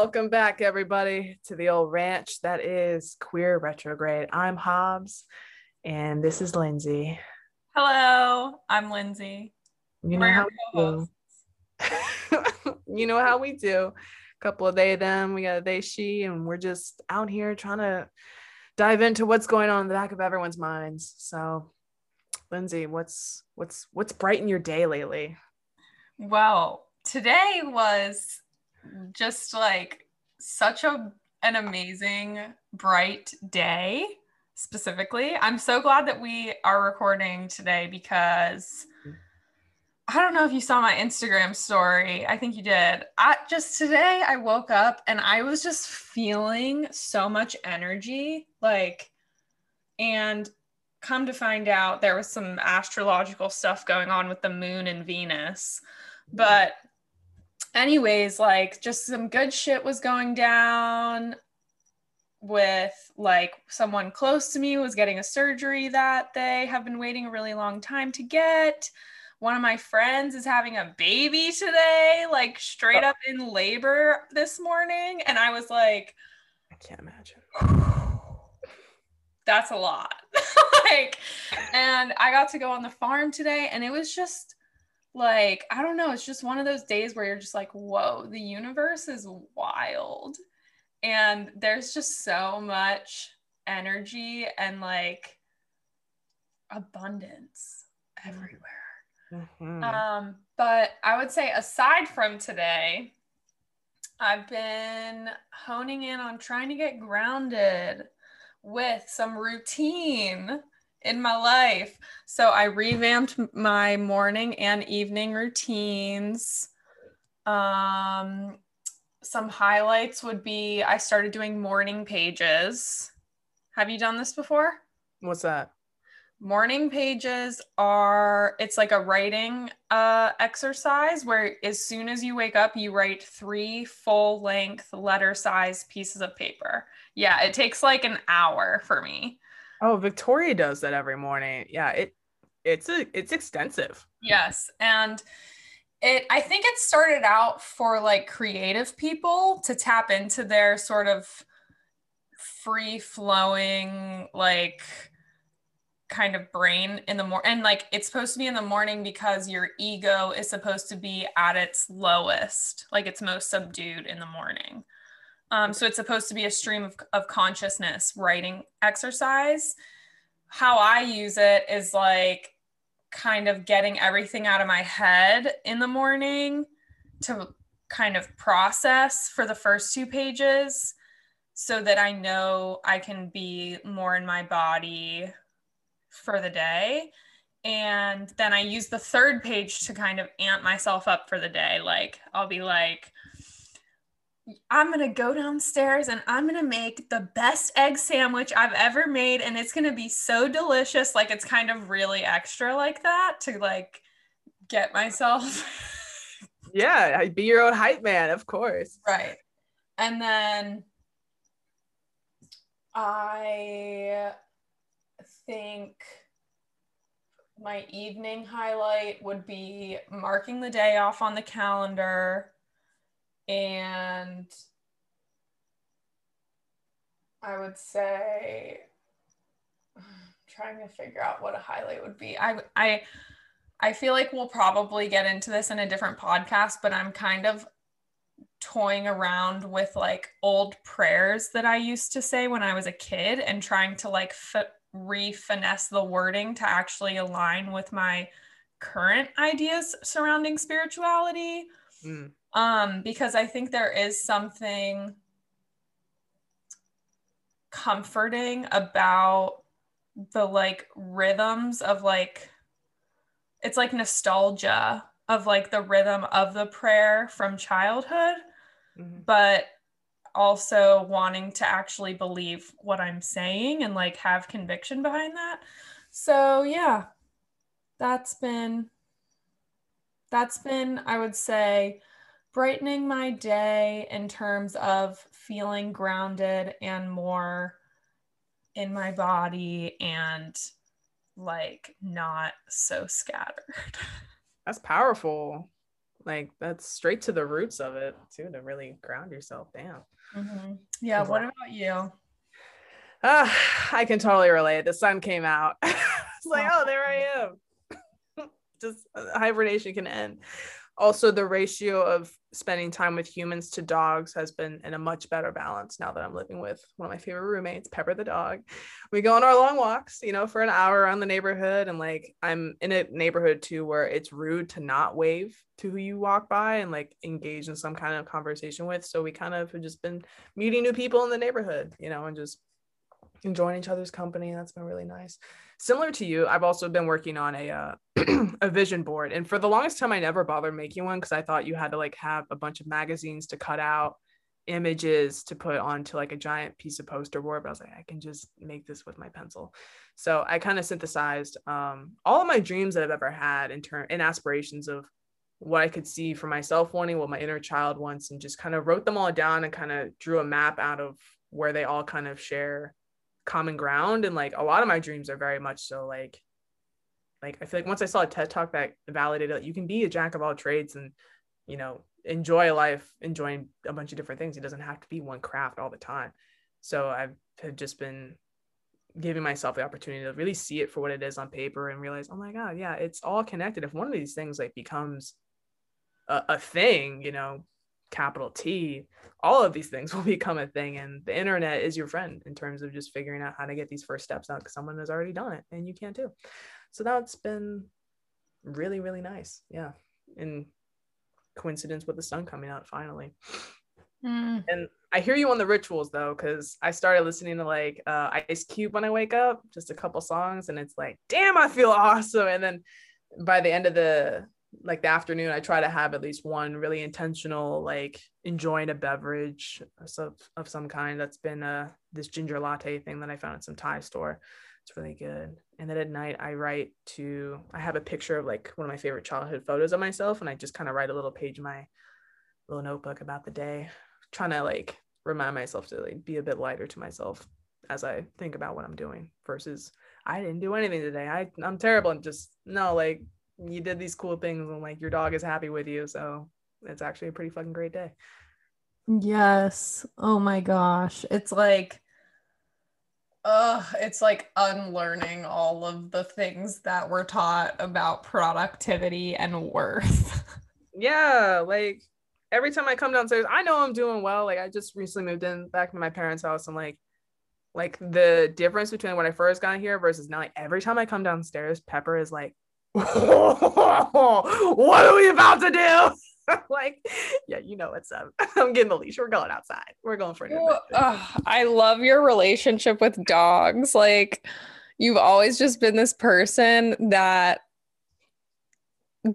welcome back, everybody, to the old ranch that is Queer Retrograde. I'm Hobbs, and this is Lindsay. Hello, I'm Lindsay. You know how we do. you know how we do. A couple of they them, we got a they she, and we're just out here trying to dive into what's going on in the back of everyone's minds. So, Lindsay, what's what's what's brightened your day lately? Well, today was just like such a an amazing bright day specifically. I'm so glad that we are recording today because I don't know if you saw my Instagram story. I think you did. I just today I woke up and I was just feeling so much energy like and come to find out there was some astrological stuff going on with the moon and Venus. But anyways, like just some good shit was going down with like someone close to me was getting a surgery that they have been waiting a really long time to get. One of my friends is having a baby today, like straight up in labor this morning. And I was like, I can't imagine. That's a lot. like, and I got to go on the farm today, and it was just like i don't know it's just one of those days where you're just like whoa the universe is wild and there's just so much energy and like abundance everywhere mm-hmm. um but i would say aside from today i've been honing in on trying to get grounded with some routine in my life. So I revamped my morning and evening routines. Um, some highlights would be I started doing morning pages. Have you done this before? What's that? Morning pages are it's like a writing uh exercise where as soon as you wake up you write 3 full length letter size pieces of paper. Yeah, it takes like an hour for me. Oh, Victoria does that every morning. Yeah, it it's a it's extensive. Yes, and it I think it started out for like creative people to tap into their sort of free flowing like kind of brain in the morning and like it's supposed to be in the morning because your ego is supposed to be at its lowest like it's most subdued in the morning um, so it's supposed to be a stream of, of consciousness writing exercise. How I use it is like kind of getting everything out of my head in the morning to kind of process for the first two pages so that I know I can be more in my body for the day. And then I use the third page to kind of amp myself up for the day. Like, I'll be like, I'm going to go downstairs and I'm going to make the best egg sandwich I've ever made. And it's going to be so delicious. Like it's kind of really extra like that to like get myself. yeah. Be your own hype man, of course. Right. And then I think my evening highlight would be marking the day off on the calendar and I would say I'm trying to figure out what a highlight would be. I I I feel like we'll probably get into this in a different podcast, but I'm kind of toying around with like old prayers that I used to say when I was a kid and trying to like f- the wording to actually align with my current ideas surrounding spirituality. Mm um, because I think there is something comforting about the like rhythms of like it's like nostalgia of like the rhythm of the prayer from childhood mm-hmm. but also wanting to actually believe what i'm saying and like have conviction behind that so yeah that's been that's been i would say brightening my day in terms of feeling grounded and more in my body and like not so scattered. That's powerful. Like that's straight to the roots of it too to really ground yourself. Damn. Mm-hmm. Yeah. What about you? Uh, I can totally relate. The sun came out. it's like, oh, there I am. Just uh, hibernation can end also the ratio of spending time with humans to dogs has been in a much better balance now that I'm living with one of my favorite roommates, Pepper the dog. We go on our long walks, you know, for an hour around the neighborhood. And like I'm in a neighborhood too where it's rude to not wave to who you walk by and like engage in some kind of conversation with. So we kind of have just been meeting new people in the neighborhood, you know, and just enjoying each other's company. That's been really nice. Similar to you, I've also been working on a uh, a vision board, and for the longest time, I never bothered making one because I thought you had to like have a bunch of magazines to cut out images to put onto like a giant piece of poster board. But I was like, I can just make this with my pencil. So I kind of synthesized um, all of my dreams that I've ever had in turn and aspirations of what I could see for myself wanting, what my inner child wants, and just kind of wrote them all down and kind of drew a map out of where they all kind of share common ground and like a lot of my dreams are very much so like like i feel like once i saw a ted talk that validated that you can be a jack of all trades and you know enjoy life enjoying a bunch of different things it doesn't have to be one craft all the time. So i've just been giving myself the opportunity to really see it for what it is on paper and realize oh my god yeah it's all connected. If one of these things like becomes a, a thing you know capital T, all of these things will become a thing. And the internet is your friend in terms of just figuring out how to get these first steps out because someone has already done it and you can too. So that's been really, really nice. Yeah. In coincidence with the sun coming out finally. Mm. And I hear you on the rituals though, because I started listening to like uh, Ice Cube when I wake up, just a couple songs, and it's like, damn, I feel awesome. And then by the end of the like the afternoon i try to have at least one really intentional like enjoying a beverage of, of some kind. That's been uh this ginger latte thing that i found at some thai store. It's really good. And then at night i write to i have a picture of like one of my favorite childhood photos of myself and i just kind of write a little page in my little notebook about the day trying to like remind myself to like be a bit lighter to myself as i think about what i'm doing versus i didn't do anything today. I i'm terrible. And just no like you did these cool things and like your dog is happy with you. So it's actually a pretty fucking great day. Yes. Oh my gosh. It's like uh it's like unlearning all of the things that we're taught about productivity and worth. yeah, like every time I come downstairs, I know I'm doing well. Like I just recently moved in back to my parents' house and like like the difference between when I first got here versus now, like every time I come downstairs, Pepper is like, what are we about to do? like, yeah, you know what's up. I'm getting the leash. We're going outside. We're going for an I love your relationship with dogs. Like, you've always just been this person that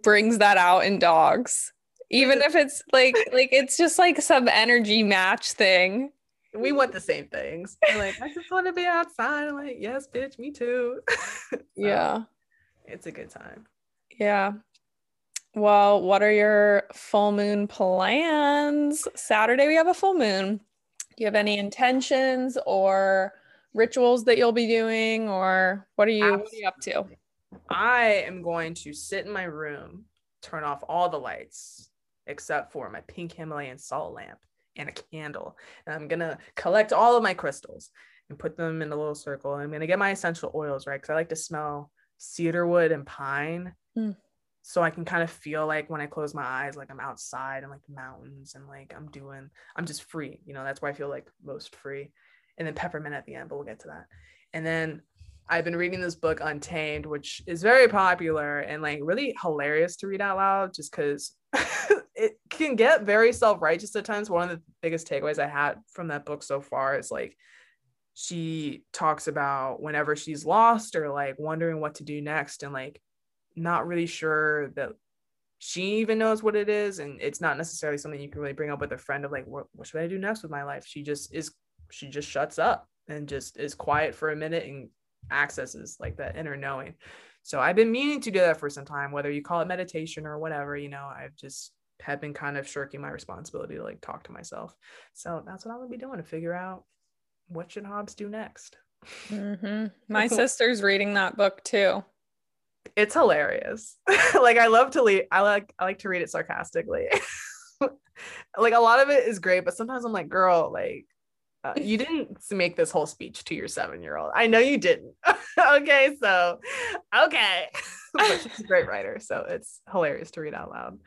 brings that out in dogs. Even if it's like like it's just like some energy match thing. We want the same things. We're like, I just want to be outside. I'm like, yes, bitch, me too. so, yeah it's a good time. Yeah. Well, what are your full moon plans? Saturday, we have a full moon. Do you have any intentions or rituals that you'll be doing, or what are you, what are you up to? I am going to sit in my room, turn off all the lights except for my pink Himalayan salt lamp and a candle. And I'm gonna collect all of my crystals and put them in a little circle. I'm gonna get my essential oils, right? Because I like to smell cedarwood and pine. Mm. So I can kind of feel like when I close my eyes, like I'm outside and like the mountains and like I'm doing, I'm just free. You know, that's where I feel like most free. And then peppermint at the end, but we'll get to that. And then I've been reading this book Untamed, which is very popular and like really hilarious to read out loud just because it can get very self righteous at times. One of the biggest takeaways I had from that book so far is like she talks about whenever she's lost or like wondering what to do next and like not really sure that she even knows what it is and it's not necessarily something you can really bring up with a friend of like what, what should i do next with my life? She just is she just shuts up and just is quiet for a minute and accesses like that inner knowing. So i've been meaning to do that for some time whether you call it meditation or whatever you know i've just have been kind of shirking my responsibility to like talk to myself. So that's what i'm gonna be doing to figure out what should Hobbs do next? Mm-hmm. My sister's reading that book too. it's hilarious. like I love to read. I like I like to read it sarcastically. like a lot of it is great, but sometimes I'm like, girl, like uh, you didn't make this whole speech to your seven year old. I know you didn't. okay, so okay. she's a great writer, so it's hilarious to read out loud.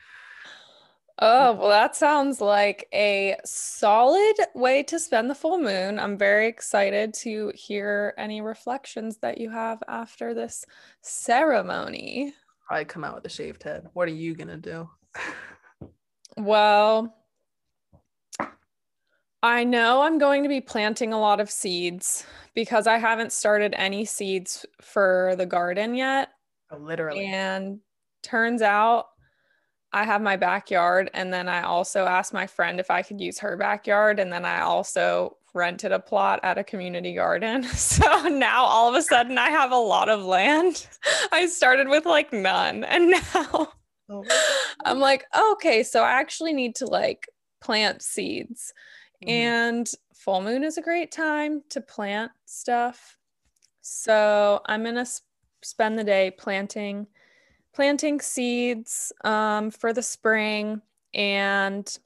Oh, well, that sounds like a solid way to spend the full moon. I'm very excited to hear any reflections that you have after this ceremony. I come out with a shaved head. What are you going to do? well, I know I'm going to be planting a lot of seeds because I haven't started any seeds for the garden yet. Oh, literally. And turns out I have my backyard. And then I also asked my friend if I could use her backyard. And then I also rented a plot at a community garden. So now all of a sudden I have a lot of land. I started with like none. And now oh I'm like, okay, so I actually need to like plant seeds. Mm-hmm. And full moon is a great time to plant stuff. So I'm going to sp- spend the day planting planting seeds um, for the spring and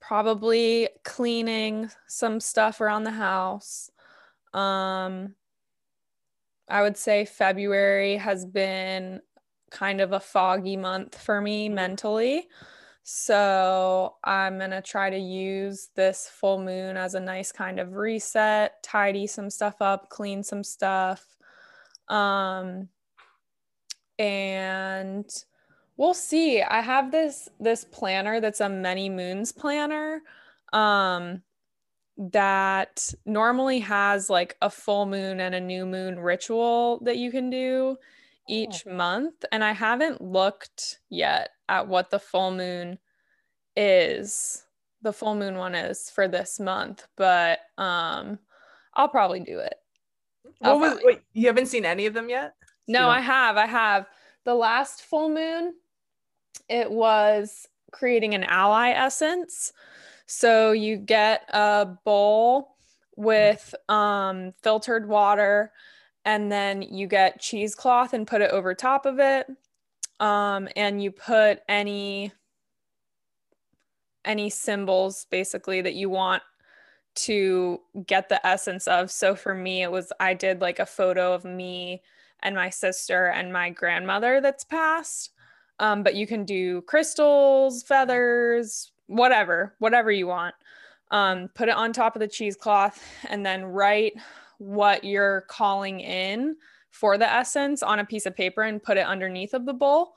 probably cleaning some stuff around the house. Um, I would say February has been kind of a foggy month for me mentally. So I'm going to try to use this full moon as a nice kind of reset, tidy some stuff up, clean some stuff. Um, and we'll see. I have this this planner that's a many moons planner um that normally has like a full moon and a new moon ritual that you can do each oh. month and I haven't looked yet at what the full moon is the full moon one is for this month but um I'll probably do it. What was wait, you haven't seen any of them yet? No, I have. I have. The last full moon, it was creating an ally essence. So you get a bowl with um, filtered water, and then you get cheesecloth and put it over top of it. Um, and you put any any symbols basically that you want to get the essence of. So for me, it was I did like a photo of me and my sister and my grandmother that's passed. Um, but you can do crystals, feathers, whatever, whatever you want. Um, put it on top of the cheesecloth and then write what you're calling in for the essence on a piece of paper and put it underneath of the bowl.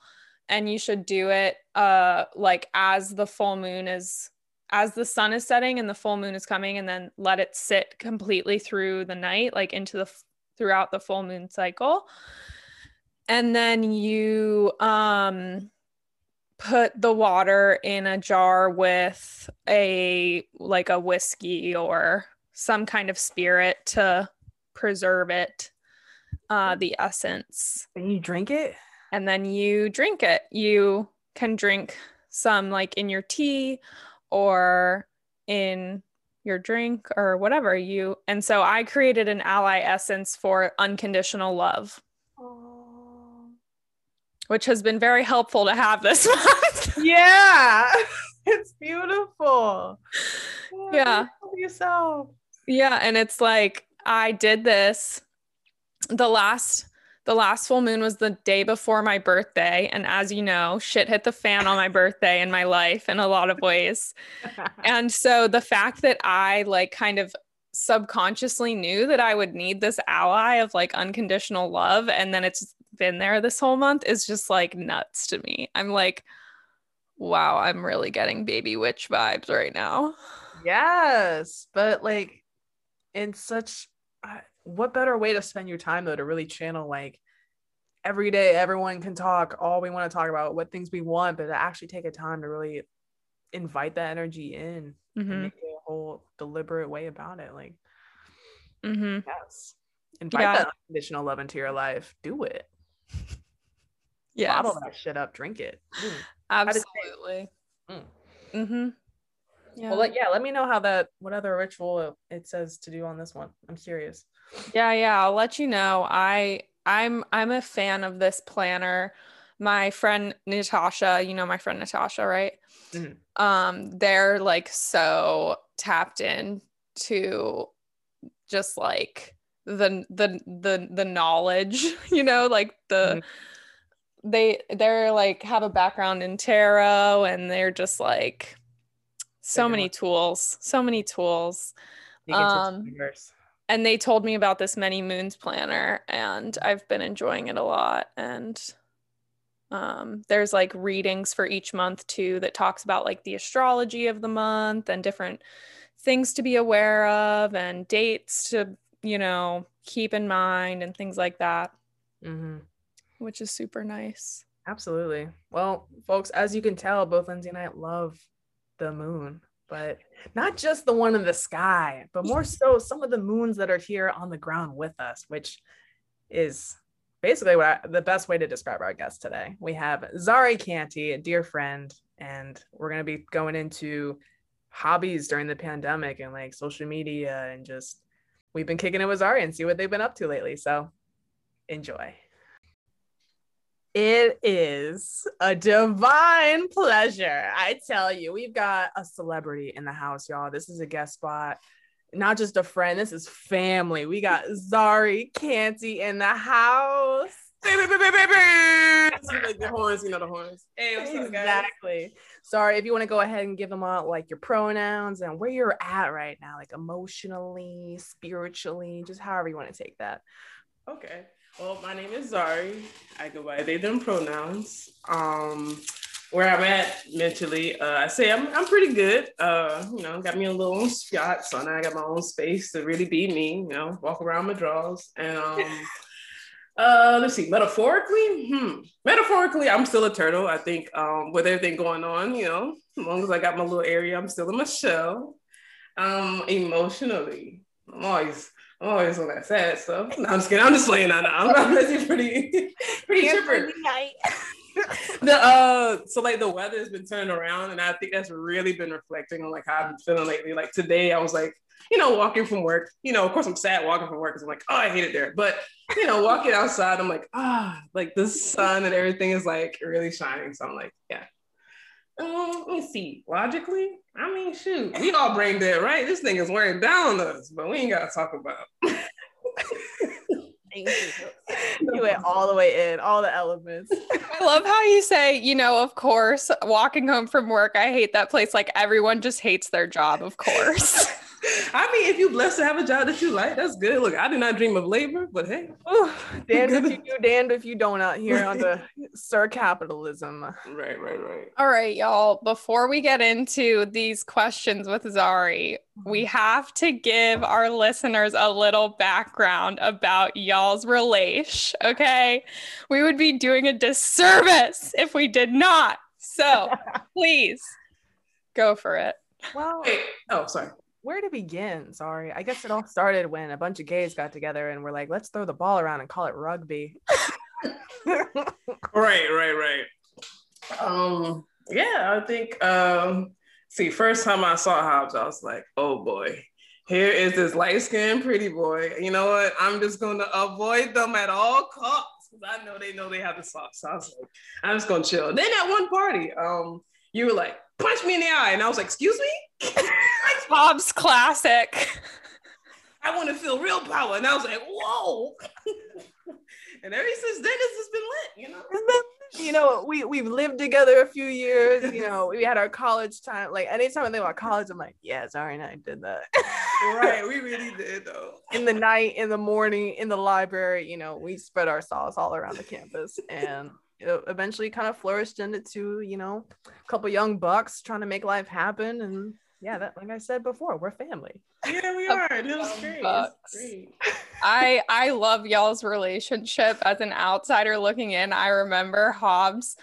And you should do it uh, like as the full moon is as the sun is setting and the full moon is coming and then let it sit completely through the night like into the throughout the full moon cycle. And then you um, put the water in a jar with a like a whiskey or some kind of spirit to preserve it, uh, the essence. And you drink it? And then you drink it. You can drink some like in your tea or in your drink or whatever you and so i created an ally essence for unconditional love. Which has been very helpful to have this month. Yeah it's beautiful. Yeah, yeah. yourself. Yeah and it's like i did this the last the last full moon was the day before my birthday. And as you know, shit hit the fan on my birthday in my life in a lot of ways. and so the fact that I like kind of subconsciously knew that I would need this ally of like unconditional love. And then it's been there this whole month is just like nuts to me. I'm like, wow, I'm really getting baby witch vibes right now. Yes. But like, in such what better way to spend your time though to really channel like every day everyone can talk all we want to talk about what things we want but to actually take a time to really invite that energy in mm-hmm. and make it a whole deliberate way about it like mm-hmm. yes invite yeah. that unconditional love into your life do it yeah bottle that shit up drink it mm. absolutely mm. mm-hmm yeah. Well, let, yeah, let me know how that, what other ritual it says to do on this one. I'm curious. Yeah, yeah, I'll let you know. I I'm I'm a fan of this planner. My friend Natasha, you know my friend Natasha, right? Mm-hmm. Um, they're like so tapped in to just like the the the the knowledge, you know, like the mm-hmm. they they're like have a background in tarot and they're just like so many tools, so many tools. Um, and they told me about this many moons planner and I've been enjoying it a lot. And um, there's like readings for each month too that talks about like the astrology of the month and different things to be aware of and dates to you know keep in mind and things like that. Mm-hmm. which is super nice. Absolutely. Well folks as you can tell both lindsay and i love the moon but not just the one in the sky, but more so some of the moons that are here on the ground with us, which is basically what I, the best way to describe our guest today. We have Zari Canty, a dear friend, and we're going to be going into hobbies during the pandemic and like social media and just we've been kicking it with Zari and see what they've been up to lately. So enjoy. It is a divine pleasure. I tell you, we've got a celebrity in the house, y'all. This is a guest spot, not just a friend. This is family. We got Zari Canty in the house. like the horns, you know the horns. Hey, what's up, guys? Exactly. Sorry, if you want to go ahead and give them all like your pronouns and where you're at right now, like emotionally, spiritually, just however you want to take that. Okay. Well, my name is Zari. I go by they them pronouns. Um, where I'm at mentally, uh, I say I'm I'm pretty good. Uh, you know, got me a little spot, so now I got my own space to really be me. You know, walk around my drawers and um. Uh, let's see. Metaphorically, hmm. Metaphorically, I'm still a turtle. I think, um, with everything going on, you know, as long as I got my little area, I'm still in my shell. Um, emotionally, I'm always I'm always on that sad stuff. No, I'm just kidding. I'm just playing that now. I'm pretty, pretty, pretty chipper. the uh, so like the weather's been turning around, and I think that's really been reflecting on like how I've been feeling lately. Like today, I was like, you know, walking from work. You know, of course, I'm sad walking from work because I'm like, oh, I hate it there. But you know, walking outside, I'm like, ah, like the sun and everything is like really shining. So I'm like, yeah, um, let me see. Logically, I mean, shoot, we all brain dead, right? This thing is wearing down on us, but we ain't gotta talk about. you. you went all the way in, all the elements. I love how you say, you know, of course, walking home from work, I hate that place. Like everyone just hates their job, of course. I mean, if you're blessed to have a job that you like, that's good. Look, I did not dream of labor, but hey. Ooh, damned if you do, damned if you don't out here on the sir capitalism. Right, right, right. All right, y'all. Before we get into these questions with Zari, we mm-hmm. have to give our listeners a little background about y'all's relation. Okay. We would be doing a disservice if we did not. So please go for it. Well, oh, sorry where to begin? Sorry. I guess it all started when a bunch of gays got together and were like, let's throw the ball around and call it rugby. right, right, right. Um, yeah, I think um see, first time I saw Hobbs, I was like, oh boy, here is this light-skinned pretty boy. You know what? I'm just gonna avoid them at all costs because I know they know they have the sauce. So I was like, I'm just gonna chill. Then at one party, um, you were like, punch me in the eye. And I was like, excuse me? Bob's classic. I want to feel real power. And I was like, whoa. and ever since then, it's just been lit, you know? you know, we we've lived together a few years. You know, we had our college time. Like anytime I think about college, I'm like, yeah, Zari and I did that. right, we really did though. In the night, in the morning, in the library, you know, we spread our sauce all around the campus, and eventually kind of flourished into you know a couple young bucks trying to make life happen. And yeah that like i said before we're family. Yeah we are. It was great. great. I i love y'all's relationship. As an outsider looking in i remember hobbs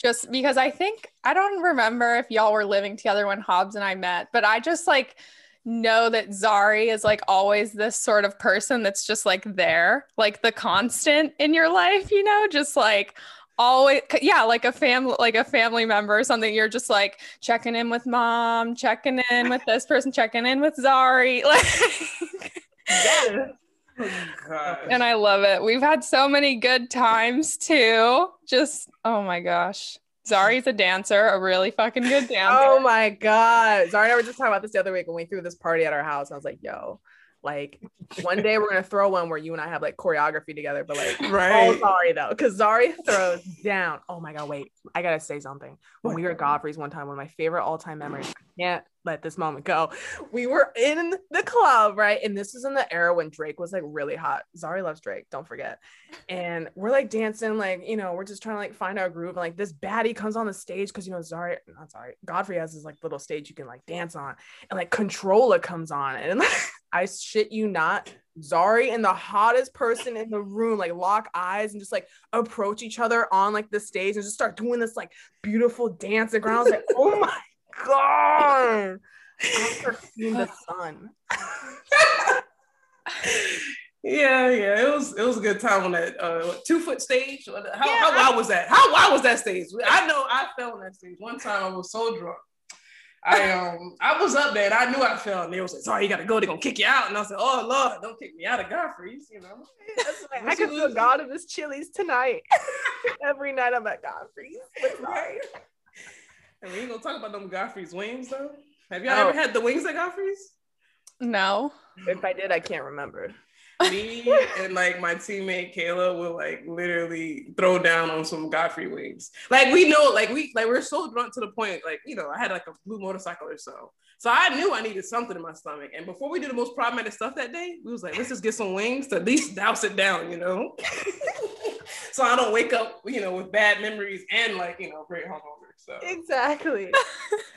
just because i think i don't remember if y'all were living together when hobbs and i met but i just like know that Zari is like always this sort of person that's just like there, like the constant in your life, you know, just like always yeah like a family like a family member or something you're just like checking in with mom checking in with this person checking in with zari like yes Oh, and I love it. We've had so many good times too. Just oh my gosh. Zari's a dancer, a really fucking good oh dancer. Oh my god. Zari and I were just talking about this the other week when we threw this party at our house. I was like, yo, like one day we're gonna throw one where you and I have like choreography together, but like right. Oh, sorry though, because Zari throws down. Oh my god, wait, I gotta say something. When we were at Godfrey's one time, one of my favorite all-time memories. I can't let this moment go. We were in the club, right? And this is in the era when Drake was like really hot. Zari loves Drake, don't forget. And we're like dancing, like, you know, we're just trying to like find our groove. And like this baddie comes on the stage because, you know, Zari, not Zari, Godfrey has this like little stage you can like dance on. And like Controlla comes on. And like, I shit you not, Zari and the hottest person in the room like lock eyes and just like approach each other on like the stage and just start doing this like beautiful dance. The ground was like, oh my god. After seeing the sun. yeah, yeah, it was it was a good time on that uh, two foot stage. How, yeah, how wild was that? How wild was that stage? I know I fell on that stage one time. I was so drunk. I um I was up there and I knew I fell and they was like, sorry, you gotta go, they're gonna kick you out. And I said, Oh Lord, don't kick me out of Godfrey's, you know. Like, I can feel God of this Chili's tonight. Every night I'm at Godfrey's. Right. And we ain't gonna talk about them Godfrey's wings though. Have y'all oh. ever had the wings at Godfrey's? No. If I did, I can't remember. Me and like my teammate Kayla will like literally throw down on some Godfrey wings. Like we know, like we like we're so drunk to the point, like you know, I had like a blue motorcycle or so. So I knew I needed something in my stomach. And before we did the most problematic stuff that day, we was like, let's just get some wings to at least douse it down, you know. so I don't wake up, you know, with bad memories and like, you know, great hungover. So exactly.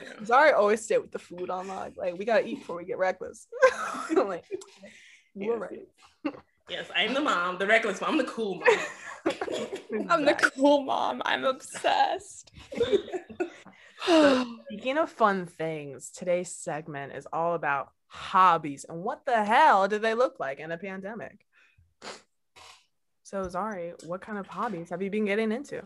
yeah. Zari always stay with the food on like, like we gotta eat before we get reckless. Like, you yes. right. Yes, I'm the mom, the reckless mom. I'm the cool mom. I'm the cool mom. I'm obsessed. speaking of fun things, today's segment is all about hobbies and what the hell do they look like in a pandemic? So, Zari, what kind of hobbies have you been getting into?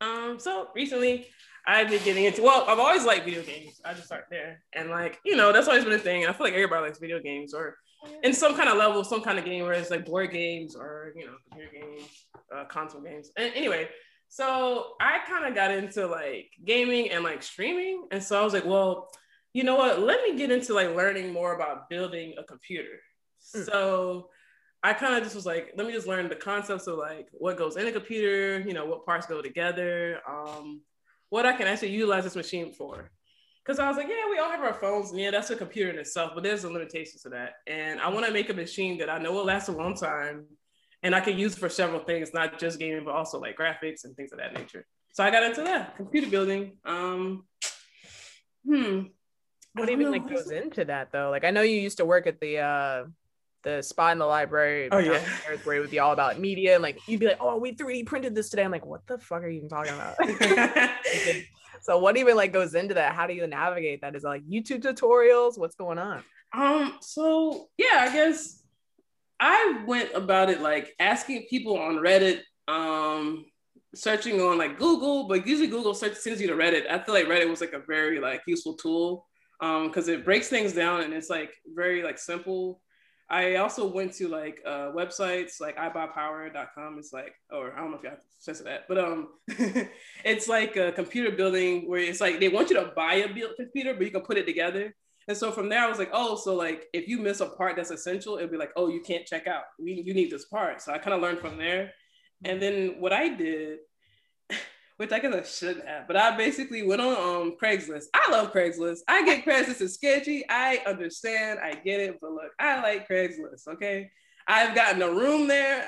Um, so recently I've been getting into well, I've always liked video games. I just start there. And like, you know, that's always been a thing. I feel like everybody likes video games or in some kind of level, some kind of game where it's like board games or you know, computer games, uh, console games. And anyway, so I kind of got into like gaming and like streaming. And so I was like, well, you know what? Let me get into like learning more about building a computer. Mm. So I kind of just was like, let me just learn the concepts of like what goes in a computer, you know, what parts go together, um, what I can actually utilize this machine for. Because I was like, yeah, we all have our phones, and yeah, that's a computer in itself, but there's a limitation to that. And I want to make a machine that I know will last a long time, and I can use for several things, not just gaming, but also like graphics and things of that nature. So I got into that computer building. Um, hmm. What even like goes into that though? Like I know you used to work at the uh the spot in the library. Oh yeah, where it would be all about media and like you'd be like, oh, we 3D printed this today. I'm like, what the fuck are you even talking about? so what even like goes into that? How do you navigate that? Is it like YouTube tutorials? What's going on? Um. So yeah, I guess I went about it like asking people on Reddit. Um searching on like Google, but usually Google search sends you to Reddit. I feel like Reddit was like a very like useful tool um because it breaks things down and it's like very like simple I also went to like uh, websites like ibuypower.com. It's like, or I don't know if you have to censor that, but um, it's like a computer building where it's like they want you to buy a built computer, but you can put it together. And so from there, I was like, oh, so like if you miss a part that's essential, it'd be like, oh, you can't check out. We, you need this part. So I kind of learned from there. And then what I did which I guess I shouldn't have. But I basically went on um, Craigslist. I love Craigslist. I get Craigslist is sketchy. I understand. I get it. But look, I like Craigslist. Okay. I've gotten a room there.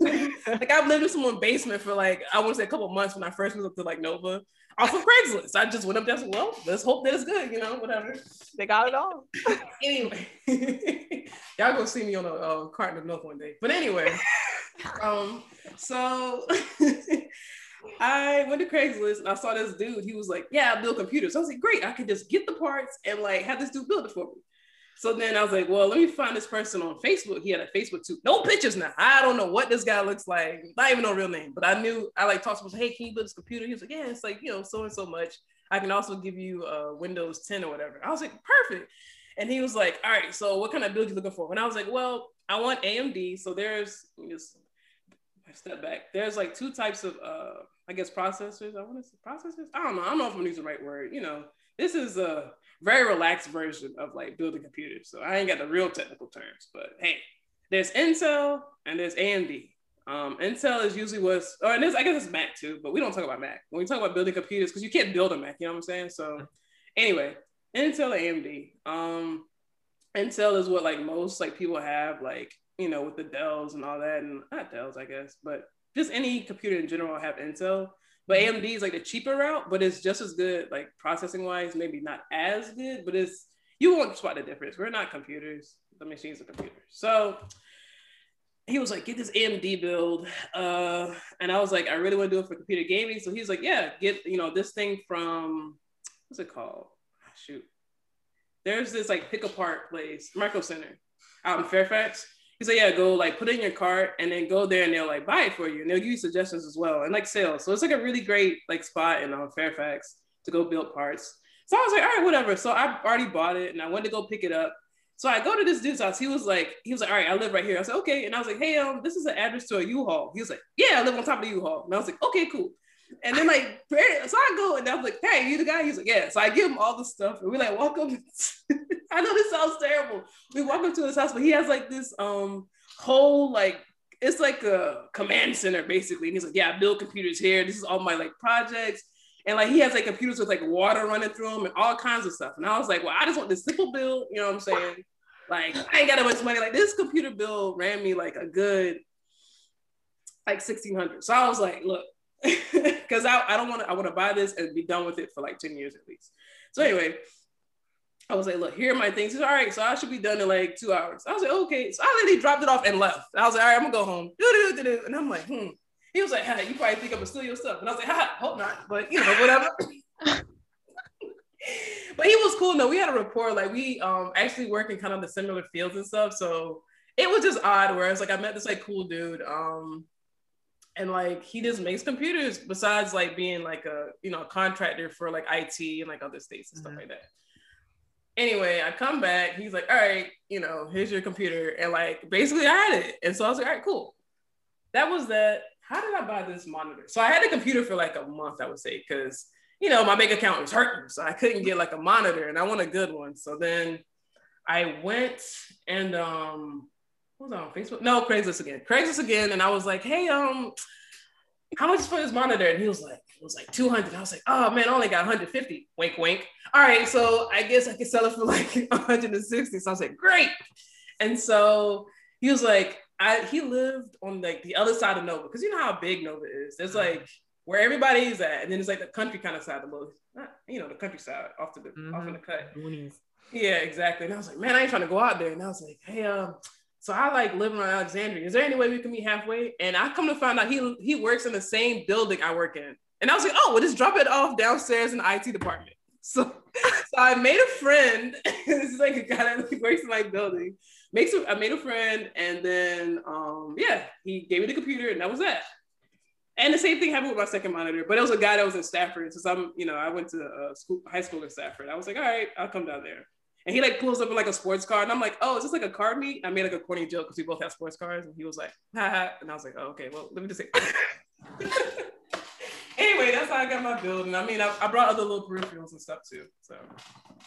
like I've lived in someone's basement for like I want to say a couple months when I first moved up to like Nova off of Craigslist. I just went up there. And said, well, let's hope that it's good. You know, whatever. They got it all. anyway, y'all go see me on a uh, carton of milk one day. But anyway, um, so I went to Craigslist and I saw this dude. He was like, "Yeah, I build computers." I was like, "Great! I could just get the parts and like have this dude build it for me." So then I was like, "Well, let me find this person on Facebook." He had a Facebook too. No pictures now. I don't know what this guy looks like. Not even no real name, but I knew I like talked to him. Hey, can you build this computer? He was like, "Yeah, it's like you know so and so much. I can also give you uh, Windows 10 or whatever." I was like, "Perfect." And he was like, "All right, so what kind of build you looking for?" And I was like, "Well." I want AMD. So there's just step back. There's like two types of uh I guess processors. I want to say processors. I don't know. I don't know if I'm using the right word. You know, this is a very relaxed version of like building computers. So I ain't got the real technical terms, but hey, there's Intel and there's AMD. Um, Intel is usually what's, or and this, I guess it's Mac too, but we don't talk about Mac. When we talk about building computers, because you can't build a Mac, you know what I'm saying? So anyway, Intel AMD. Um, Intel is what like most like people have, like, you know, with the Dells and all that, and not Dells, I guess, but just any computer in general have Intel. But AMD is like the cheaper route, but it's just as good, like processing wise, maybe not as good, but it's you won't spot the difference. We're not computers. The machine's a computer. So he was like, get this AMD build. Uh, and I was like, I really want to do it for computer gaming. So he's like, yeah, get, you know, this thing from, what's it called? Ah, shoot. There's this like pick apart place, Micro Center out in Fairfax. He said, yeah, go like put it in your cart and then go there and they'll like buy it for you. And they'll give you suggestions as well and like sales. So it's like a really great like spot in um, Fairfax to go build parts. So I was like, all right, whatever. So I already bought it and I went to go pick it up. So I go to this dude's house. He was like, he was like, all right, I live right here. I said, okay. And I was like, hey, um, this is an address to a U-Haul. He was like, yeah, I live on top of the U-Haul. And I was like, okay, cool. And then like, so I go and I was like, hey, you the guy? He's like, yeah. So I give him all the stuff and we like walk up. I know this sounds terrible. We walk up to his house, but he has like this um whole like it's like a command center basically. And he's like, yeah, I build computers here. This is all my like projects. And like he has like computers with like water running through them and all kinds of stuff. And I was like, well, I just want this simple build. You know what I'm saying? Like I ain't got that much money. Like this computer bill ran me like a good like 1600. So I was like, look, because I, I don't want to, I want to buy this and be done with it for like 10 years at least. So anyway, I was like, look, here are my things. He's all right, so I should be done in like two hours. I was like, okay. So I literally dropped it off and left. I was like, all right, I'm gonna go home. And I'm like, hmm. He was like, hey, you probably think I'm gonna steal your stuff. And I was like, ha, hope not, but you know, whatever. but he was cool. No, we had a rapport. Like we um actually work in kind of the similar fields and stuff. So it was just odd. Where it's like I met this like cool dude. Um, and like he just makes computers besides like being like a you know contractor for like IT and like other states and mm-hmm. stuff like that. Anyway, I come back. He's like, all right, you know, here's your computer. And like basically I had it. And so I was like, all right, cool. That was that. How did I buy this monitor? So I had a computer for like a month, I would say, because you know, my bank account was hurting. So I couldn't get like a monitor and I want a good one. So then I went and um what was on Facebook? No, Craigslist again. Craigslist again. And I was like, hey, um, how much for this monitor? And he was like, it was like 200. I was like, oh man, I only got 150. Wink, wink. All right, so I guess I could sell it for like 160. So I was like, great. And so he was like, I he lived on like the other side of Nova because you know how big Nova is. There's like where everybody's at, and then it's like the country kind of side, of the little, you know, the countryside off to the mm-hmm. off in the cut. Yeah, exactly. And I was like, man, I ain't trying to go out there. And I was like, hey, um, so I like living on Alexandria. Is there any way we can meet halfway? And I come to find out he he works in the same building I work in. And I was like, oh, well, just drop it off downstairs in the IT department. So, so I made a friend. this is like a guy that works in my building. Makes a, I made a friend, and then um, yeah, he gave me the computer, and that was that. And the same thing happened with my second monitor, but it was a guy that was in Stafford. Since I'm, you know, I went to a school, high school in Stafford. I was like, all right, I'll come down there. And he like pulls up in like a sports car, and I'm like, oh, is this like a car meet? I made like a corny joke because we both have sports cars, and he was like, ha ha and I was like, oh, okay, well, let me just say. anyway, that's how I got my building. I mean, I, I brought other little peripherals and stuff too. So,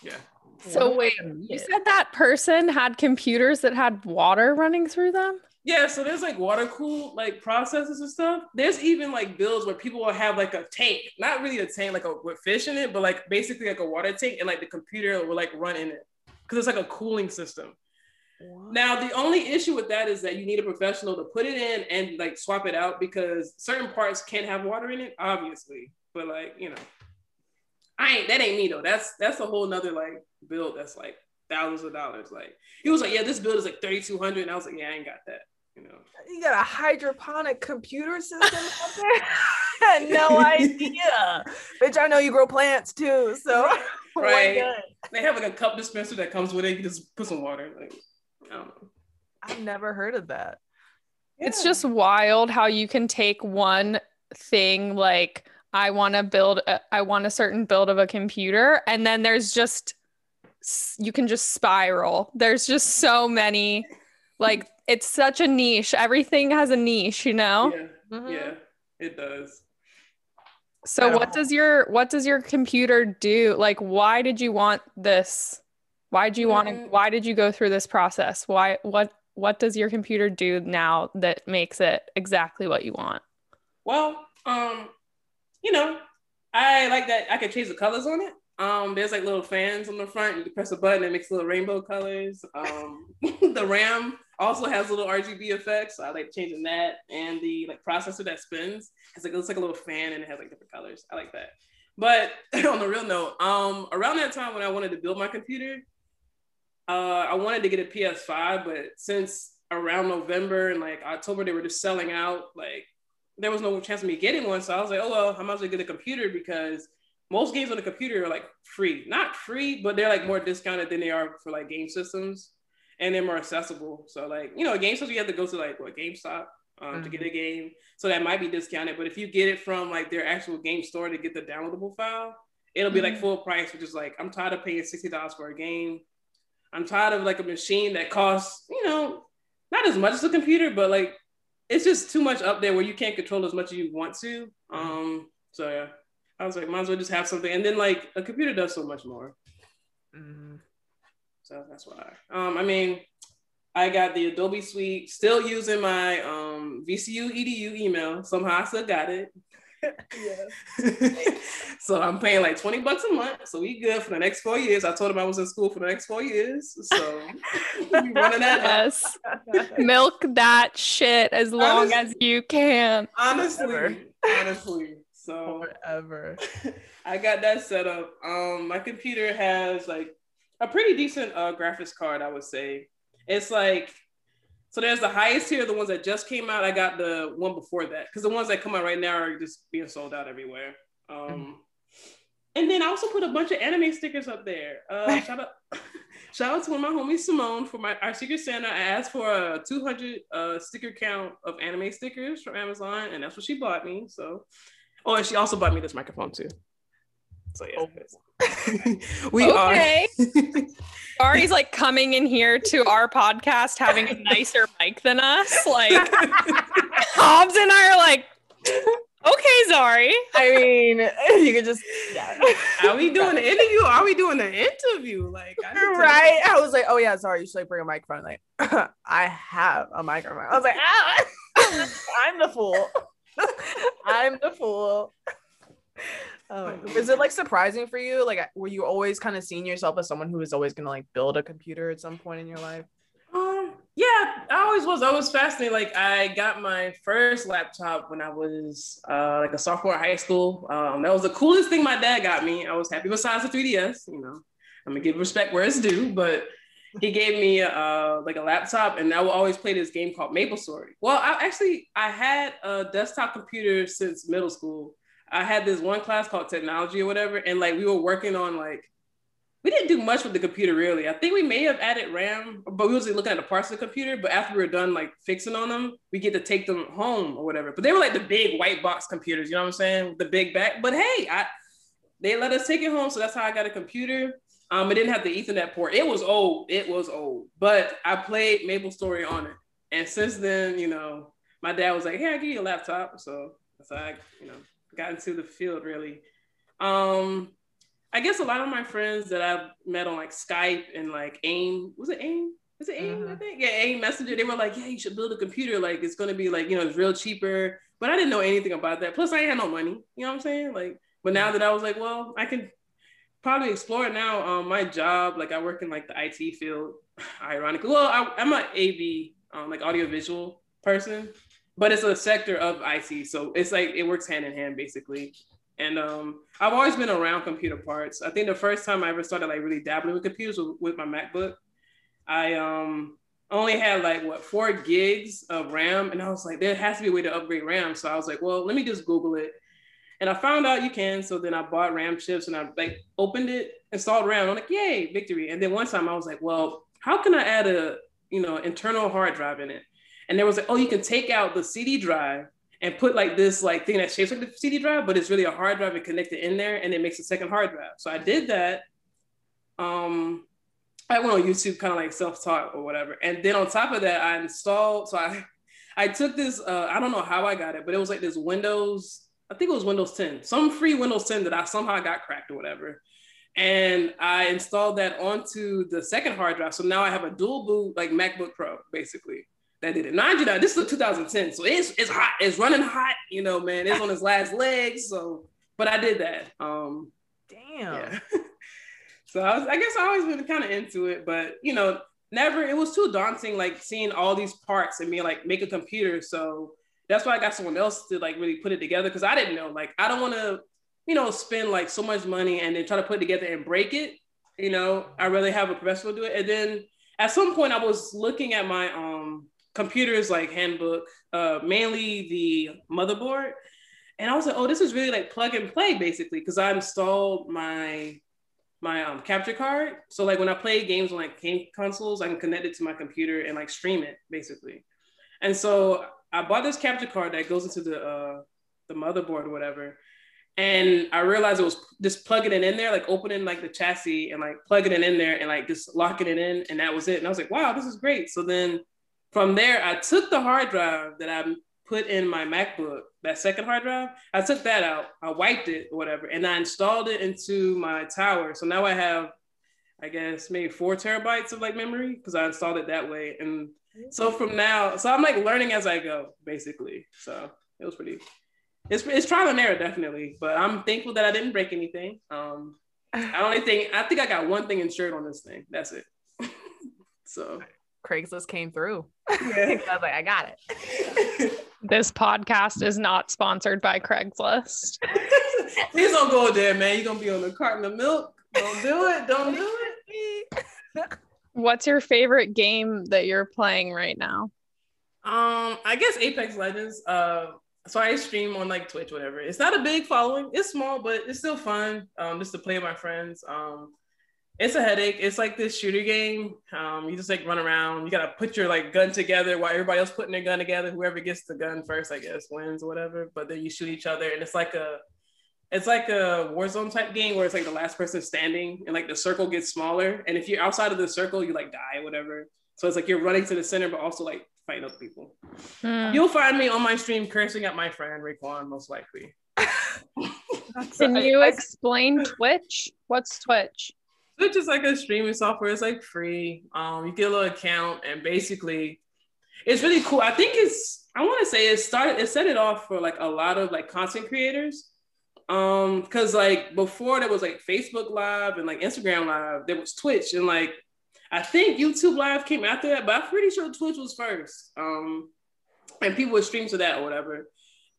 yeah. So wait, you said that person had computers that had water running through them? Yeah, so there's like water cool like processes and stuff. There's even like builds where people will have like a tank, not really a tank like a with fish in it, but like basically like a water tank, and like the computer will like run in it because it's like a cooling system. What? Now the only issue with that is that you need a professional to put it in and like swap it out because certain parts can't have water in it, obviously. But like you know, I ain't that ain't me though. That's that's a whole nother like build that's like thousands of dollars. Like he was like, yeah, this build is like thirty two hundred, and I was like, yeah, I ain't got that. You know, you got a hydroponic computer system out there. no idea, bitch. I know you grow plants too, so right. They have like a cup dispenser that comes with it. You just put some water. Like, I don't know. I've never heard of that. Yeah. It's just wild how you can take one thing like I want to build a, I want a certain build of a computer and then there's just you can just spiral. There's just so many Like it's such a niche. Everything has a niche, you know? Yeah, Mhm. yeah, it does. So Yeah. what does your what does your computer do? Like why did you want this? Why do you want to Mm. why did you go through this process? Why what what does your computer do now that makes it exactly what you want? Well, um, you know, I like that I can change the colors on it. Um, there's like little fans on the front. You can press a button, it makes little rainbow colors. Um, the RAM also has little RGB effects. So I like changing that, and the like processor that spins. It's like it looks like a little fan, and it has like different colors. I like that. But on the real note, um, around that time when I wanted to build my computer, uh, I wanted to get a PS5, but since around November and like October they were just selling out, like there was no chance of me getting one. So I was like, oh well, I might as well get a computer because most games on the computer are like free. Not free, but they're like more discounted than they are for like game systems. And they're more accessible. So like, you know, a game systems you have to go to like what GameStop um, to get a game. So that might be discounted. But if you get it from like their actual game store to get the downloadable file, it'll be like full price, which is like I'm tired of paying $60 for a game. I'm tired of like a machine that costs, you know, not as much as a computer, but like it's just too much up there where you can't control as much as you want to. Um, so yeah, I was like, might as well just have something. And then like a computer does so much more. Mm-hmm. So that's why. Um, I mean, I got the Adobe Suite, still using my um, VCU EDU email. Somehow I still got it. so I'm paying like 20 bucks a month. So we good for the next four years. I told him I was in school for the next four years. So we running that up. Yes. Milk that shit as long as you can. Honestly, Whatever. honestly. So Forever. I got that set up. Um, my computer has like a pretty decent uh, graphics card, I would say. It's like so there's the highest tier, the ones that just came out. I got the one before that because the ones that come out right now are just being sold out everywhere. Um, and then I also put a bunch of anime stickers up there. Uh, shout out, shout out to one of my homies, Simone, for my our Secret Santa. I asked for a 200 uh, sticker count of anime stickers from Amazon, and that's what she bought me. So, oh, and she also bought me this microphone too. So yeah, we Okay. are. Ari's like coming in here to our podcast having a nicer mic than us. Like Hobbs and I are like, okay, Zari. I mean, you could just yeah. Are we doing an interview? Or are we doing an interview? Like, I right? I was like, oh yeah, sorry, you should like bring a microphone. Like, I have a microphone. I was like, ah, I'm the fool. I'm the fool. Oh, is it like surprising for you? Like, were you always kind of seeing yourself as someone who was always gonna like build a computer at some point in your life? Um, yeah, I always was. I was fascinated. Like, I got my first laptop when I was uh, like a sophomore in high school. Um, that was the coolest thing my dad got me. I was happy. Besides the 3ds, you know, I'm gonna give respect where it's due, but he gave me uh, like a laptop, and I would always play this game called Maple Story. Well, I actually I had a desktop computer since middle school. I had this one class called technology or whatever, and like we were working on like we didn't do much with the computer really. I think we may have added RAM, but we was looking at the parts of the computer. But after we were done like fixing on them, we get to take them home or whatever. But they were like the big white box computers, you know what I'm saying? The big back. But hey, I they let us take it home, so that's how I got a computer. Um, it didn't have the Ethernet port. It was old. It was old. But I played Maple Story on it, and since then, you know, my dad was like, "Hey, I give you a laptop." So that's how I, you know, got into the field really. Um, I guess a lot of my friends that I've met on like Skype and like AIM, was it AIM? Is it AIM? I Mhm. think. Yeah, AIM Messenger. They were like, yeah, you should build a computer. Like it's gonna be like, you know, it's real cheaper. But I didn't know anything about that. Plus, I had no money. You know what I'm saying? Like, but now that I was like, well, I can probably explore it now. Um, my job, like I work in like the IT field, ironically. Well, I, I'm an AV, um, like audiovisual person, but it's a sector of IT. So it's like it works hand in hand basically. And um, I've always been around computer parts. I think the first time I ever started like really dabbling with computers was with my MacBook. I um only had like what four gigs of RAM, and I was like, there has to be a way to upgrade RAM. So I was like, well, let me just Google it. And I found out you can. So then I bought RAM chips and I like opened it, installed RAM. I'm like, yay, victory. And then one time I was like, well, how can I add a you know internal hard drive in it? And there was like, oh, you can take out the CD drive and put like this like thing that shapes like the CD drive, but it's really a hard drive and connect it in there, and it makes a second hard drive. So I did that. Um, I went on YouTube, kind of like self-taught or whatever. And then on top of that, I installed. So I, I took this. Uh, I don't know how I got it, but it was like this Windows. I think it was Windows 10, some free Windows 10 that I somehow got cracked or whatever. And I installed that onto the second hard drive. So now I have a dual boot like MacBook Pro, basically. That did it. Mind you, now this is 2010, so it's it's hot. It's running hot. You know, man. It's on its last legs. So, but I did that. Um, Damn. yeah. so I was, I guess I always been kind of into it, but you know, never. It was too daunting, like seeing all these parts and being like make a computer. So that's why I got someone else to like really put it together because I didn't know. Like I don't want to, you know, spend like so much money and then try to put it together and break it. You know, I really have a professional do it. And then at some point, I was looking at my um computers like handbook, uh, mainly the motherboard. And I was like, oh, this is really like plug and play basically, because I installed my my um, capture card. So like when I play games on like game consoles, I can connect it to my computer and like stream it basically. And so I bought this capture card that goes into the uh, the motherboard or whatever. And I realized it was just plugging it in there, like opening like the chassis and like plugging it in there and like just locking it in, and that was it. And I was like, wow, this is great. So then from there, I took the hard drive that I put in my MacBook, that second hard drive, I took that out, I wiped it or whatever, and I installed it into my tower. So now I have, I guess, maybe four terabytes of like memory because I installed it that way. And so from now, so I'm like learning as I go, basically. So it was pretty, it's, it's trial and error, definitely. But I'm thankful that I didn't break anything. Um, I only think, I think I got one thing insured on this thing. That's it. so Craigslist came through. yeah. I was like, I got it. This podcast is not sponsored by Craigslist. Please don't go there, man. You're gonna be on a carton of milk. Don't do it. Don't do it. What's your favorite game that you're playing right now? Um, I guess Apex Legends. Uh, so I stream on like Twitch, whatever. It's not a big following. It's small, but it's still fun. Um, just to play with my friends. Um, it's a headache. It's like this shooter game. Um, you just like run around. You gotta put your like gun together while everybody else putting their gun together. Whoever gets the gun first, I guess, wins or whatever. But then you shoot each other, and it's like a, it's like a Warzone type game where it's like the last person standing, and like the circle gets smaller. And if you're outside of the circle, you like die, whatever. So it's like you're running to the center, but also like fighting other people. Hmm. You'll find me on my stream cursing at my friend Raekwon, most likely. Can you explain Twitch? What's Twitch? Twitch is like a streaming software. It's like free. Um, you get a little account, and basically, it's really cool. I think it's. I want to say it started. It set it off for like a lot of like content creators. Um, because like before there was like Facebook Live and like Instagram Live. There was Twitch, and like I think YouTube Live came after that, but I'm pretty sure Twitch was first. Um, and people would stream to that or whatever.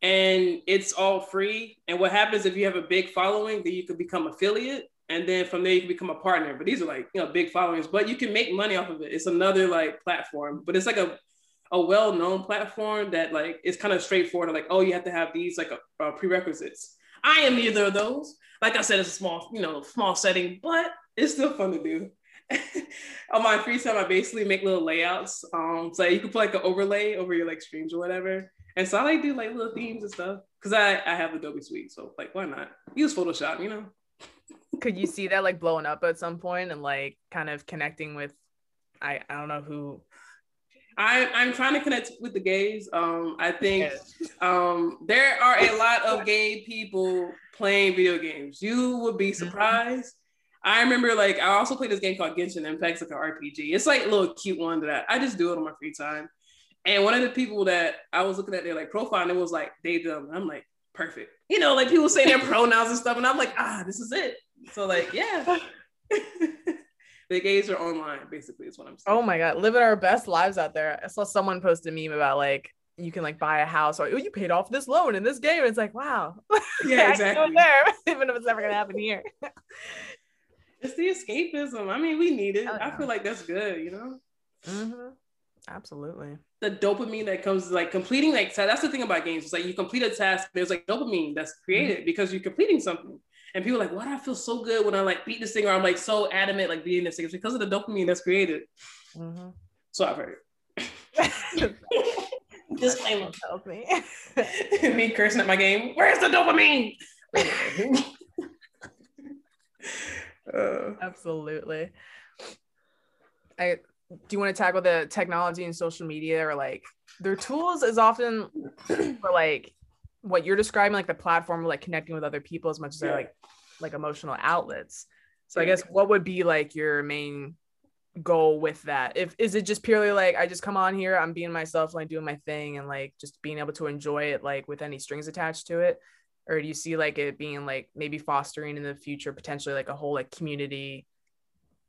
And it's all free. And what happens if you have a big following, then you can become affiliate and then from there you can become a partner. But these are like you know big followings, but you can make money off of it. It's another like platform, but it's like a a well-known platform that like it's kind of straightforward. Like oh, you have to have these like uh, prerequisites. I am neither of those. Like I said, it's a small you know small setting, but it's still fun to do. On my free time, I basically make little layouts. Um, so you can put like an overlay over your like streams or whatever. And so I like do like little themes and stuff because I I have Adobe Suite, so like why not use Photoshop? You know. Could you see that like blowing up at some point and like kind of connecting with I I don't know who I, I'm trying to connect with the gays. Um, I think um, there are a lot of gay people playing video games. You would be surprised. I remember like I also played this game called Genshin Impact, it's like an RPG. It's like a little cute one that I, I just do it on my free time. And one of the people that I was looking at their like profile and it was like they them. I'm like perfect. You know, like people say their pronouns and stuff, and I'm like ah, this is it. So like yeah. the gays are online, basically, is what I'm saying. Oh my god, living our best lives out there. I saw someone post a meme about like you can like buy a house or oh you paid off this loan in this game. It's like wow, Yeah, I can do exactly. There, even if it's never gonna happen here. It's the escapism. I mean, we need it. Oh, I feel like that's good, you know? hmm Absolutely. The dopamine that comes like completing like so that's the thing about games. It's like you complete a task, there's like dopamine that's created because you're completing something. And people are like, why do I feel so good when I like beat this thing or I'm like so adamant like beating this thing? It's because of the dopamine that's created. hmm So I've heard. Disclaimer. Help me. Me cursing at my game. Where's the dopamine? uh, Absolutely. I do you want to tackle the technology and social media or like their tools is often for like what you're describing, like the platform, like connecting with other people as much as they're like like emotional outlets. So I guess what would be like your main goal with that? If is it just purely like I just come on here, I'm being myself, like doing my thing, and like just being able to enjoy it, like with any strings attached to it, or do you see like it being like maybe fostering in the future potentially like a whole like community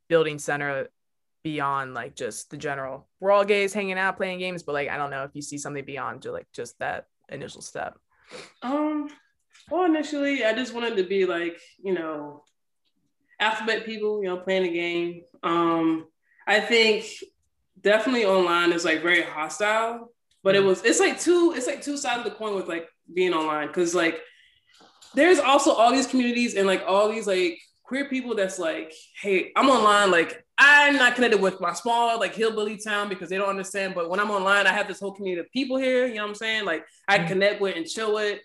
building center beyond like just the general we're all gays hanging out playing games but like i don't know if you see something beyond to like just that initial step um well initially i just wanted to be like you know alphabet people you know playing a game um i think definitely online is like very hostile but it mm-hmm. was it's like two it's like two sides of the coin with like being online because like there's also all these communities and like all these like queer people that's like hey i'm online like I'm not connected with my small like hillbilly town because they don't understand. But when I'm online, I have this whole community of people here. You know what I'm saying? Like I mm-hmm. connect with and chill with.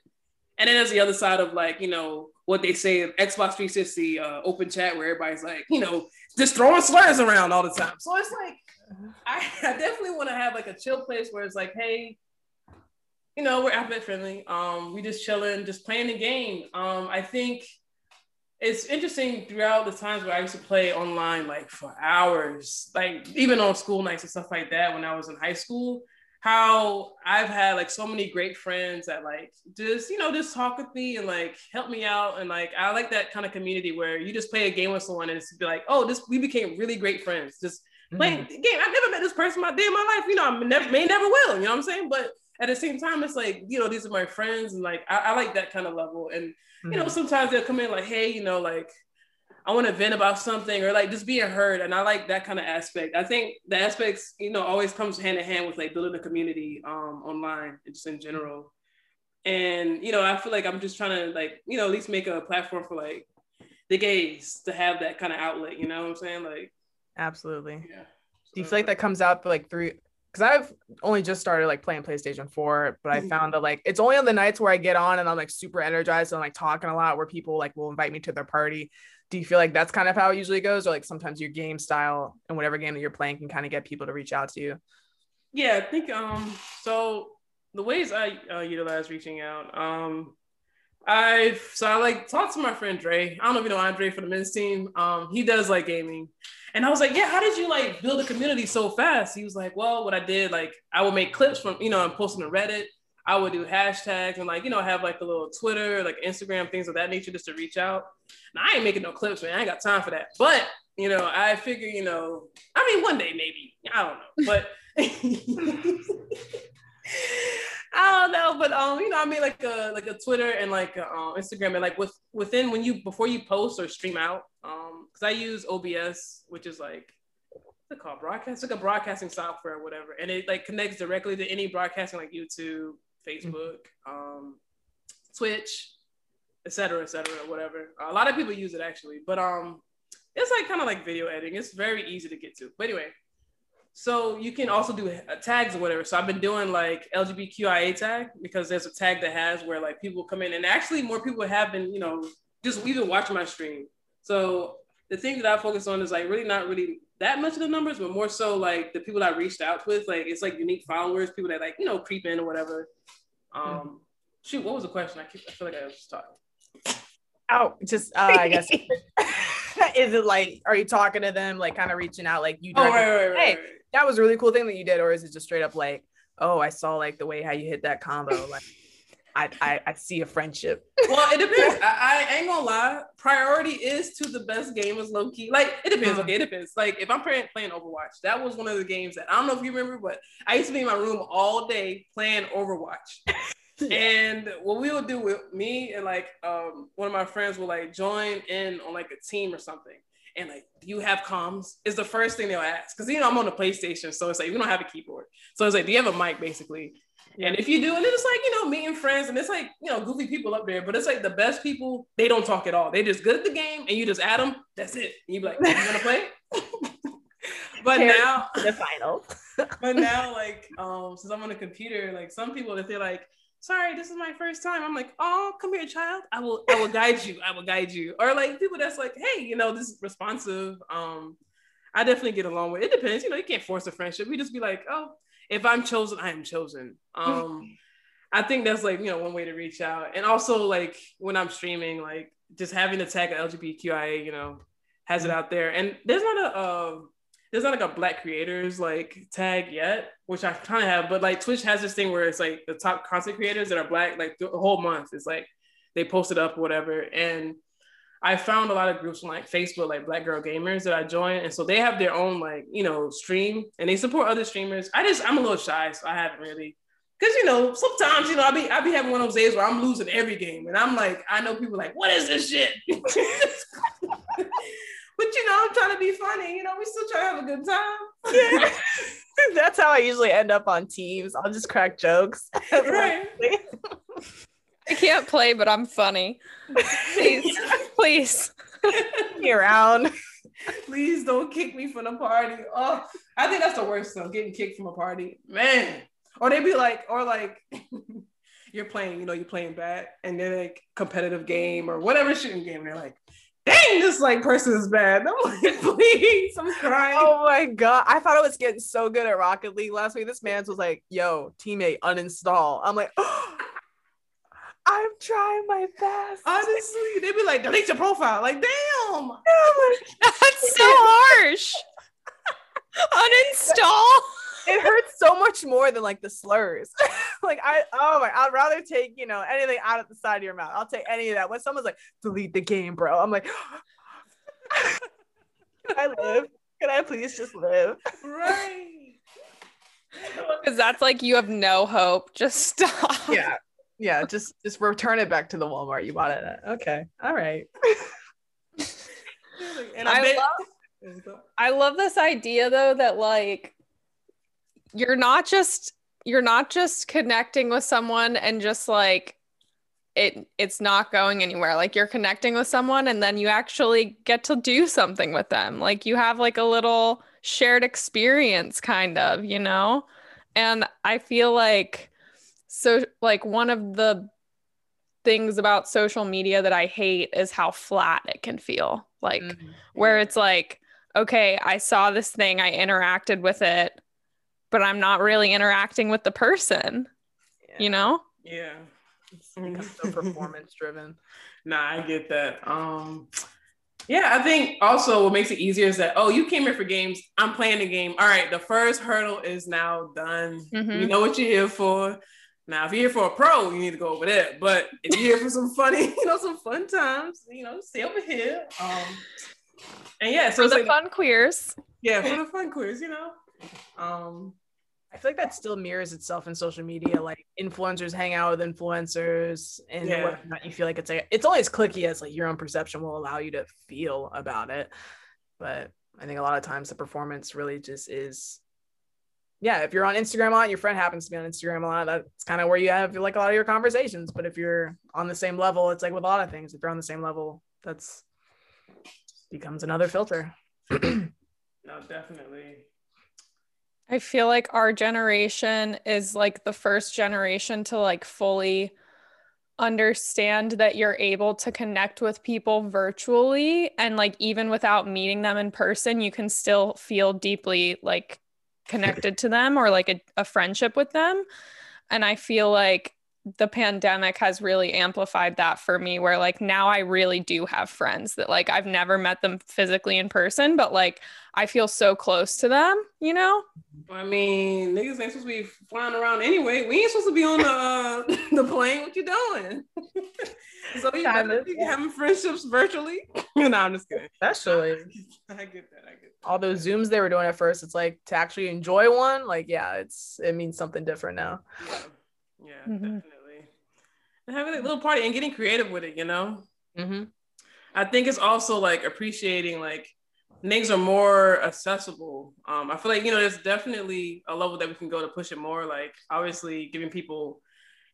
And then there's the other side of like you know what they say Xbox 360 uh, open chat where everybody's like you know just throwing slurs around all the time. So it's like I, I definitely want to have like a chill place where it's like hey, you know we're app friendly. Um, we just chilling, just playing the game. Um, I think it's interesting throughout the times where I used to play online like for hours, like even on school nights and stuff like that when I was in high school, how I've had like so many great friends that like just, you know, just talk with me and like help me out. And like I like that kind of community where you just play a game with someone and it's be like, oh, this we became really great friends. Just playing mm-hmm. game. I've never met this person my day in my life. You know, I never may never will, you know what I'm saying? But at the same time, it's like, you know, these are my friends and like I, I like that kind of level. And you know, mm-hmm. sometimes they'll come in like, hey, you know, like I want to vent about something or like just being heard. And I like that kind of aspect. I think the aspects, you know, always comes hand in hand with like building a community um, online and just in general. And, you know, I feel like I'm just trying to like, you know, at least make a platform for like the gays to have that kind of outlet, you know what I'm saying? Like, absolutely. Yeah. Do you feel like that comes out for like through because I've only just started like playing PlayStation 4, but I mm-hmm. found that like it's only on the nights where I get on and I'm like super energized and like talking a lot where people like will invite me to their party. Do you feel like that's kind of how it usually goes, or like sometimes your game style and whatever game that you're playing can kind of get people to reach out to you? Yeah, I think um so the ways I uh, utilize reaching out um I've so I like talked to my friend Dre. I don't know if you know Andre for the men's team. Um, he does like gaming. And I was like, yeah, how did you like build a community so fast? He was like, well, what I did, like, I would make clips from, you know, and post them to Reddit. I would do hashtags and like, you know, have like a little Twitter, like Instagram, things of that nature just to reach out. Now I ain't making no clips, man. I ain't got time for that. But, you know, I figure, you know, I mean, one day maybe. I don't know. But I don't know, but um, you know, I mean, like a like a Twitter and like a, um, Instagram, and like with within when you before you post or stream out, um, because I use OBS, which is like what's it called, broadcast, like a broadcasting software or whatever, and it like connects directly to any broadcasting like YouTube, Facebook, um, Twitch, etc., etc., whatever. A lot of people use it actually, but um, it's like kind of like video editing. It's very easy to get to. But anyway, so you can also do tags or whatever. So I've been doing like LGBTQIA tag because there's a tag that has where like people come in and actually more people have been, you know, just even watching my stream. So the thing that I focus on is like really not really that much of the numbers, but more so like the people I reached out with, like it's like unique followers, people that like, you know, creep in or whatever. Um mm-hmm. shoot, what was the question? I keep I feel like I was just talking. Oh, just uh, I guess is it like are you talking to them like kind of reaching out like you oh, right, right, right, hey that was a really cool thing that you did, or is it just straight up like, oh, I saw like the way how you hit that combo, like. I, I, I, see a friendship. Well, it depends. I, I, ain't gonna lie. Priority is to the best gamers, low key. Like it depends. Okay, it depends. Like if I'm playing, playing Overwatch, that was one of the games that I don't know if you remember, but I used to be in my room all day playing Overwatch. and what we would do with me and like um, one of my friends will like join in on like a team or something and like, do you have comms? Is the first thing they'll ask. Cause you know, I'm on the PlayStation. So it's like, we don't have a keyboard. So it's like, do you have a mic basically? And if you do, and it's like, you know, meeting friends and it's like, you know, goofy people up there, but it's like the best people, they don't talk at all. They just good at the game and you just add them. That's it. And you be like, you wanna play? but now the final. but now like um since I'm on the computer, like some people if they're like, sorry, this is my first time. I'm like, oh, come here, child. I will, I will guide you. I will guide you. Or like people that's like, hey, you know, this is responsive. Um, I definitely get along with. It depends, you know. You can't force a friendship. We just be like, oh, if I'm chosen, I am chosen. Um, I think that's like you know one way to reach out, and also like when I'm streaming, like just having the tag of LGBTQIA, you know, has it out there. And there's not a uh, there's not like a black creators like tag yet, which I kind of have, but like Twitch has this thing where it's like the top content creators that are black, like the whole month. It's like they post it up or whatever. And I found a lot of groups on like Facebook, like Black Girl Gamers that I joined. And so they have their own like, you know, stream and they support other streamers. I just I'm a little shy, so I haven't really Cause you know, sometimes you know I be I be having one of those days where I'm losing every game, and I'm like, I know people like, what is this shit? But you know, I'm trying to be funny. You know, we still try to have a good time. Yeah. That's how I usually end up on teams. I'll just crack jokes. Right. I can't play, but I'm funny. Please, please. Be around. Please don't kick me from the party. Oh, I think that's the worst though, getting kicked from a party. Man. Or they'd be like, or like you're playing, you know, you're playing bad and they're like competitive game or whatever shooting game. And They're like, dang, this like person is bad. I'm like, please, I'm crying. Oh my god. I thought I was getting so good at Rocket League last week. This man's was like, yo, teammate, uninstall. I'm like, oh, I'm trying my best. Honestly, they'd be like, delete your profile. Like, damn. That's so harsh. uninstall it hurts so much more than like the slurs. like I oh my, I'd rather take, you know, anything out of the side of your mouth. I'll take any of that. When someone's like, delete the game, bro. I'm like, can I live? Can I please just live? Right. Because that's like you have no hope. Just stop. Yeah. Yeah. Just just return it back to the Walmart you bought it at. Okay. All right. and I, I love I love this idea though that like you're not just you're not just connecting with someone and just like it it's not going anywhere. Like you're connecting with someone and then you actually get to do something with them. Like you have like a little shared experience kind of you know? And i feel like so like one of the things about social media that i hate is how flat it can feel. Like mm-hmm. where it's like okay i saw this thing i interacted with it but I'm not really interacting with the person. Yeah. You know? Yeah. It's so performance driven. Nah, I get that. Um yeah, I think also what makes it easier is that oh, you came here for games. I'm playing the game. All right, the first hurdle is now done. Mm-hmm. You know what you're here for. Now, if you're here for a pro, you need to go over there. But if you're here for some funny, you know, some fun times, you know, stay over here. Um, and yeah, so for the like, fun queers. Yeah, for the fun queers, you know. Um, I feel like that still mirrors itself in social media. Like influencers hang out with influencers, and yeah. whatnot. You feel like it's like it's only as clicky as like your own perception will allow you to feel about it. But I think a lot of times the performance really just is. Yeah, if you're on Instagram a lot, your friend happens to be on Instagram a lot. That's kind of where you have like a lot of your conversations. But if you're on the same level, it's like with a lot of things. If you're on the same level, that's becomes another filter. no, definitely. I feel like our generation is like the first generation to like fully understand that you're able to connect with people virtually and like even without meeting them in person you can still feel deeply like connected to them or like a, a friendship with them. And i feel like the pandemic has really amplified that for me where like now I really do have friends that like I've never met them physically in person but like I feel so close to them, you know? I mean, niggas ain't supposed to be flying around anyway. We ain't supposed to be on the uh, the plane. What you doing? so you better be having friendships virtually. no, I'm just kidding. Especially. I get that. I get that. All those zooms they were doing at first, it's like to actually enjoy one. Like, yeah, it's it means something different now. Yeah, yeah, mm-hmm. definitely and having a little party and getting creative with it, you know? Mm-hmm. I think it's also like appreciating like things are more accessible. Um, I feel like, you know, there's definitely a level that we can go to push it more. Like obviously giving people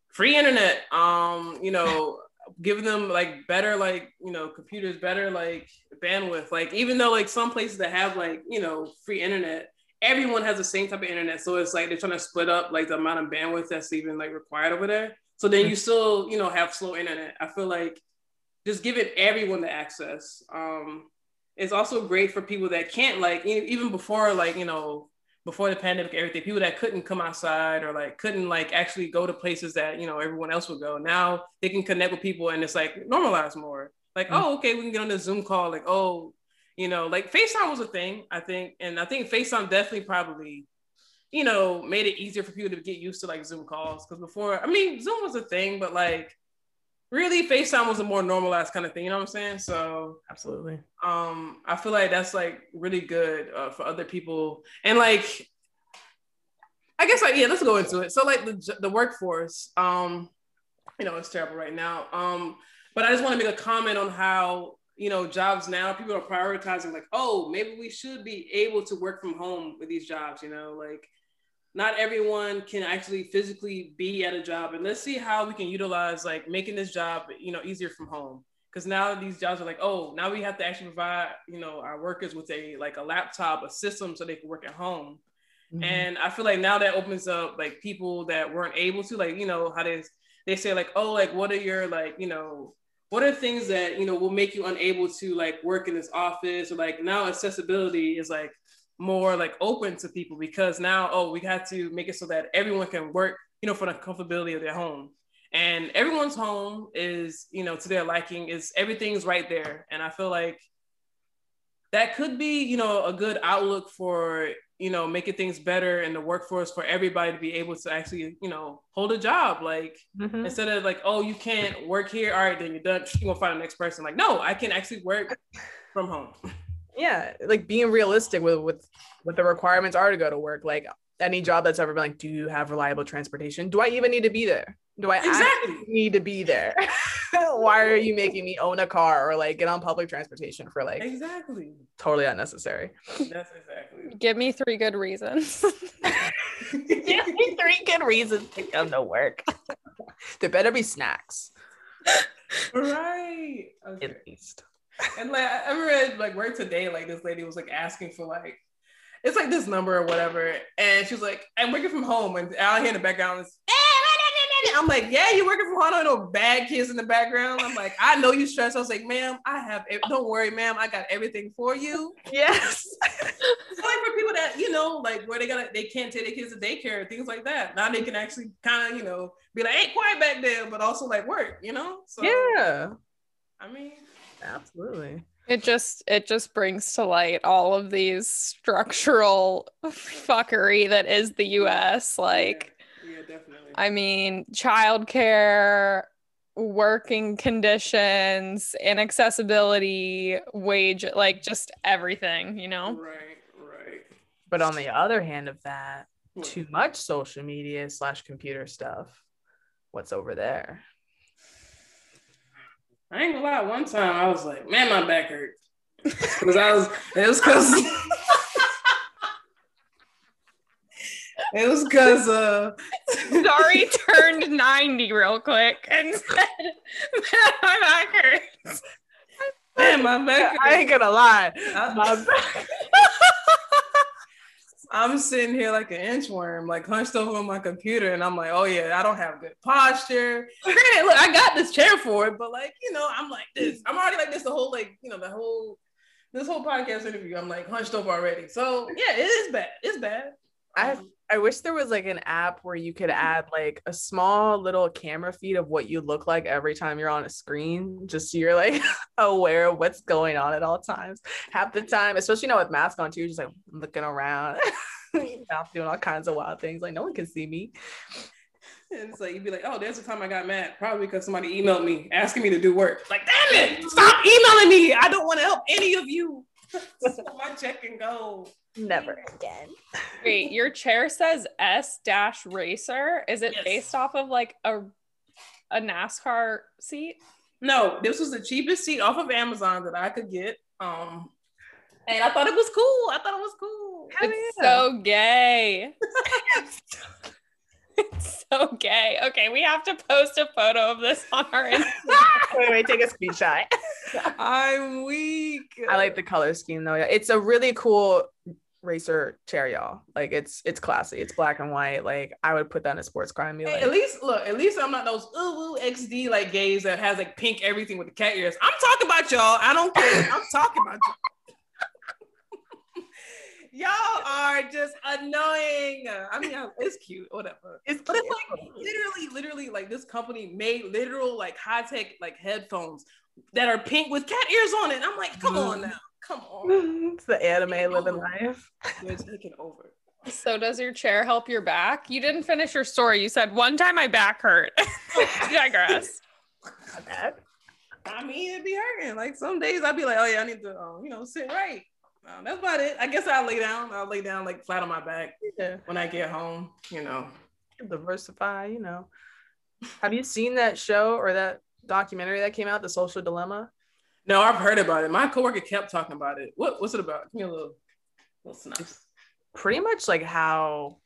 free internet, um, you know, giving them like better, like, you know, computers, better like bandwidth. Like even though like some places that have like, you know, free internet, everyone has the same type of internet. So it's like they're trying to split up like the amount of bandwidth that's even like required over there. So then you still, you know, have slow internet. I feel like just giving everyone the access. Um, it's also great for people that can't like even before like you know before the pandemic everything people that couldn't come outside or like couldn't like actually go to places that you know everyone else would go now they can connect with people and it's like normalize more like mm-hmm. oh okay we can get on the zoom call like oh you know like facetime was a thing i think and i think facetime definitely probably you know made it easier for people to get used to like zoom calls because before i mean zoom was a thing but like really FaceTime was a more normalized kind of thing, you know what I'm saying? So absolutely. Um, I feel like that's like really good uh, for other people. And like I guess like yeah, let's go into it. So like the the workforce, um, you know, it's terrible right now. Um, but I just want to make a comment on how you know jobs now people are prioritizing like oh maybe we should be able to work from home with these jobs you know like not everyone can actually physically be at a job. And let's see how we can utilize like making this job you know easier from home. Because now these jobs are like oh now we have to actually provide you know our workers with a like a laptop a system so they can work at home. Mm-hmm. and i feel like now that opens up like people that weren't able to like you know how they they say like oh like what are your like you know what are things that you know will make you unable to like work in this office? Or like now accessibility is like more like open to people because now oh we have to make it so that everyone can work you know for the comfortability of their home. And everyone's home is you know to their liking is everything's right there. And i feel like that could be you know a good outlook for you know making things better in the workforce for everybody to be able to actually you know hold a job. Like mm-hmm. instead of like oh you can't work here all right then you're done. You're gonna find the next person. Like no i can actually work from home. Yeah like being realistic with with what the requirements are to go to work. Like any job that's ever been like do you have reliable transportation? Do i even need to be there do i exactly. need to be there? Why are you making me own a car or like get on public transportation for like exactly. totally unnecessary? That's exactly give me three good reasons. Give me three good reasons to come to work. There better be snacks. Right. Okay. at least. And like I remember like work today, like this lady was like asking for like it's like this number or whatever, and she was like, "I'm working from home," and out here in the background is. I'm like, yeah, you're working from home. I know bad kids in the background. I'm like, I know you stressed. I was like, ma'am, I have. Don't worry, ma'am. I got everything for you. Yes. like for people that you know, like where they gotta, they can't take their kids to daycare, things like that. Now they can actually kind of you know be like, hey, quiet back there, but also like work. You know. So, yeah. I mean, Absolutely. It just it just brings to light all of these structural fuckery that is the US like yeah, yeah definitely. I mean, childcare, working conditions, inaccessibility, wage, like just everything, you know? Right, right. But on the other hand of that, too much social media slash computer stuff. What's over there? I ain't gonna lie. One time I was like, man, my back hurts Because I was, it was because. It was because uh Dari turned 90 real quick and said, Man, my back hurts. Man, my back hurts. I ain't gonna lie. My back I'm sitting here like an inchworm, like hunched over on my computer, and I'm like, oh yeah, I don't have good posture. Granted, look, I got this chair for it, but like, you know, I'm like this. I'm already like this the whole like, you know, the whole this whole podcast interview. I'm like hunched over already. So yeah, it is bad. It's bad. I I wish there was like an app where you could mm-hmm. add like a small little camera feed of what you look like every time you're on a screen, just so you're like aware of what's going on at all times. Half the time, especially now with mask on too, you're just like looking around, doing all kinds of wild things. Like no one can see me. And it's like you'd be like, oh, there's the time I got mad. Probably because somebody emailed me asking me to do work. Like, damn it, stop mm-hmm. emailing me. I don't want to help any of you. so my check and go. Never again. Wait, your chair says S dash racer. Is it yes. based off of like a a NASCAR seat? No, this was the cheapest seat off of Amazon that I could get. Um, and I thought it was cool. I thought it was cool. it's yeah. so gay. it's so gay. Okay, we have to post a photo of this on our Instagram. wait, wait, take a screenshot. I'm weak. I like the color scheme though. Yeah, it's a really cool racer chair, y'all. Like it's it's classy. It's black and white. Like I would put that in a sports car and be like, at least look, at least I'm not those ooh, ooh XD like gays that has like pink everything with the cat ears. I'm talking about y'all. I don't care. I'm talking about y'all. Y'all are just annoying. I mean, it's cute, whatever. It's but it's like literally, literally, like this company made literal like high tech like headphones that are pink with cat ears on it. I'm like, come on mm. now, come on. It's the anime living life. They're taking over. So does your chair help your back? You didn't finish your story. You said one time my back hurt. Digress. I mean, it'd be hurting. Like some days I'd be like, oh yeah, I need to, uh, you know, sit right. Um, that's about it. I guess I'll lay down. I'll lay down like flat on my back yeah. when I get home. You know, diversify. You know, have you seen that show or that documentary that came out, The Social Dilemma? No, I've heard about it. My coworker kept talking about it. What What's it about? Give me a little, little synopsis. Pretty much like how.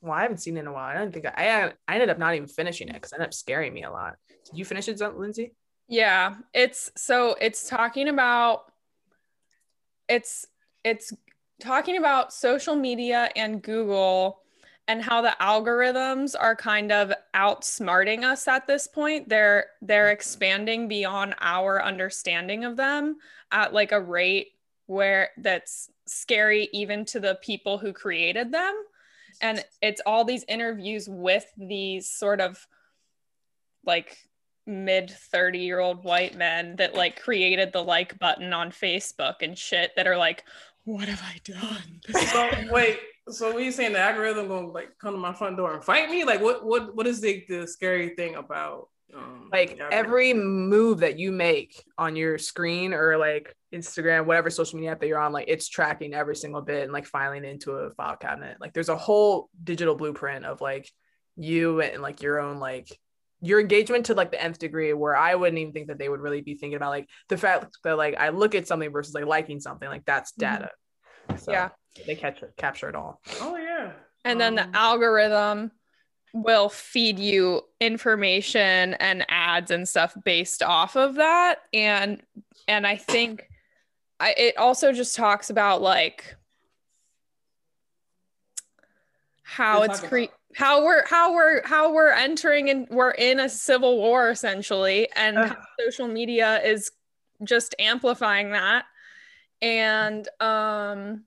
Well, I haven't seen it in a while. I don't think I. I ended up not even finishing it because it ended up scaring me a lot. Did you finish it, Lindsay? Yeah, it's so it's talking about it's it's talking about social media and Google and how the algorithms are kind of outsmarting us at this point. They're they're mm-hmm. expanding beyond our understanding of them at like a rate where that's scary even to the people who created them. And it's all these interviews with these sort of like mid 30 year old white men that like created the like button on Facebook and shit that are like, what have I done? wait, so what you saying the algorithm gonna like come to my front door and fight me? Like what what what is the, the scary thing about um, like every move that you make on your screen or like Instagram, whatever social media app that you're on, like it's tracking every single bit and like filing into a file cabinet. Like there's a whole digital blueprint of like you and like your own like your engagement to like the nth degree where I wouldn't even think that they would really be thinking about like the fact that like I look at something versus like liking something like that's mm-hmm. data. Mm-hmm. So yeah, they catch it, capture it all. Oh yeah. And um, then the um, algorithm will feed you information and ads and stuff based off of that and and I think I it also just talks about like how it's cre- how we're how we're how we're entering and we're in a civil war essentially and uh. social media is just amplifying that and um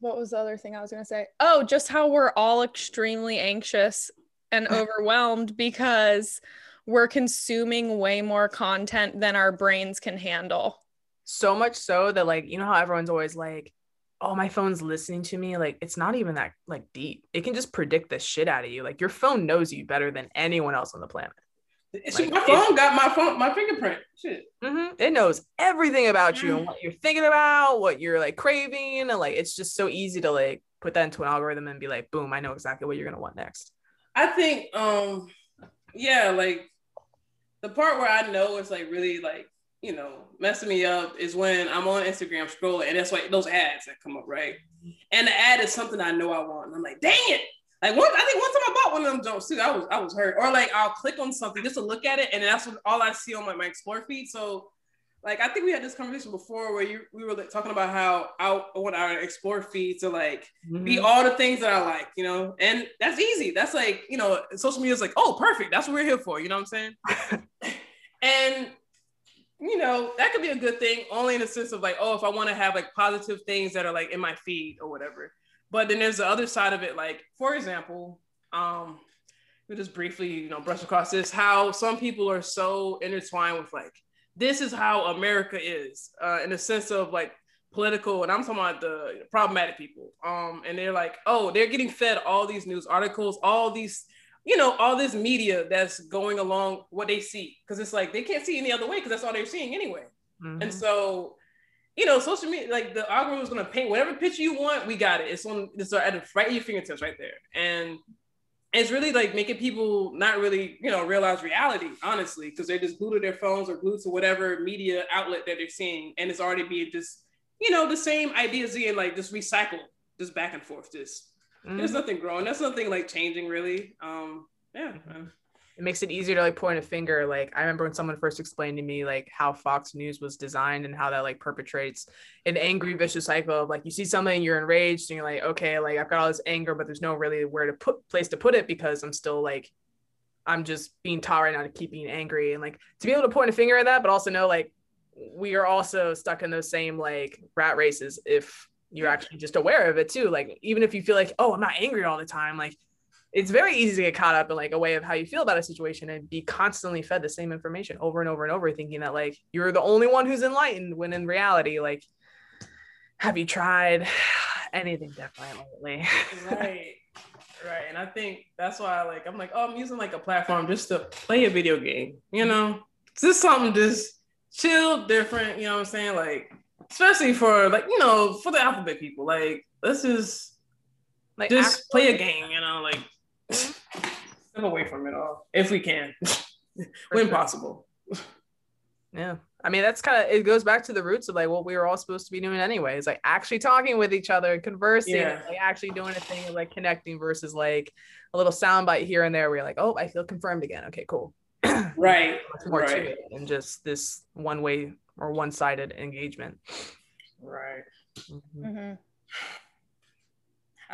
what was the other thing i was going to say? Oh just how we're all extremely anxious and overwhelmed because we're consuming way more content than our brains can handle. So much so that like you know how everyone's always like oh my phone's listening to me. Like it's not even that like deep. It can just predict the shit out of you. Like your phone knows you better than anyone else on the planet like, my phone got my phone my fingerprint shit mm-hmm. it knows everything about you and what you're thinking about what you're like craving and like it's just so easy to like put that into an algorithm and be like boom i know exactly what you're gonna want next i think um yeah like the part where i know it's like really like you know, messing me up is when I'm on Instagram scrolling and that's like those ads that come up, right? And the ad is something I know I want. And I'm like, dang it. Like one, I think one time I bought one of them jumps too. I was I was hurt. Or like I'll click on something just to look at it, and that's what all I see on my, my explore feed. So like I think we had this conversation before where you we were like, talking about how I want our explore feed to like mm-hmm. be all the things that I like, you know, and that's easy. That's like you know, social media is like, oh, perfect. That's what we're here for. You know what I'm saying? and you know, that could be a good thing, only in the sense of like, oh, if I want to have like positive things that are like in my feed or whatever. But then there's the other side of it, like, for example, um, we just briefly, you know, brush across this, how some people are so intertwined with like, this is how America is, uh, in the sense of like political, and I'm talking about the problematic people. Um, and they're like, oh, they're getting fed all these news articles, all these you know, all this media that's going along what they see. Cause it's like they can't see any other way because that's all they're seeing anyway. Mm-hmm. And so, you know, social media, like the algorithm is gonna paint whatever picture you want, we got it. It's on it's at the right at your fingertips right there. And it's really like making people not really, you know, realize reality, honestly, because they're just glued to their phones or glued to whatever media outlet that they're seeing. And it's already being just, you know, the same ideas being like just recycled, just back and forth, just Mm-hmm. There's nothing growing. That's nothing like changing really. Um, yeah. It makes it easier to like point a finger. Like I remember when someone first explained to me like how Fox News was designed and how that like perpetrates an angry vicious cycle of like you see something you're enraged and you're like okay like I've got all this anger but there's no really where to put place to put it because I'm still like I'm just being taught right now to keep being angry and like to be able to point a finger at that but also know like we are also stuck in those same like rat races if you're actually just aware of it too. Like even if you feel like, oh, I'm not angry all the time, like it's very easy to get caught up in like a way of how you feel about a situation and be constantly fed the same information over and over and over, thinking that like you're the only one who's enlightened when in reality, like, have you tried anything different lately? right. Right. And I think that's why I like I'm like, oh, I'm using like a platform just to play a video game, you know? It's just something just chill, different, you know what I'm saying? Like, especially for like, you know, for the alphabet people, like, let's just like just actually- play a game, you know, like step away from it all if we can, when sure. possible. Yeah. I mean, that's kind of it goes back to the roots of like what we were all supposed to be doing anyways, like actually talking with each other, and conversing, yeah. like actually doing a thing of like connecting versus like a little soundbite here and there where you're like, oh, I feel confirmed again. Okay, cool. right. more right. to it than just this one way or one sided engagement. Right. Mm-hmm. Mm-hmm.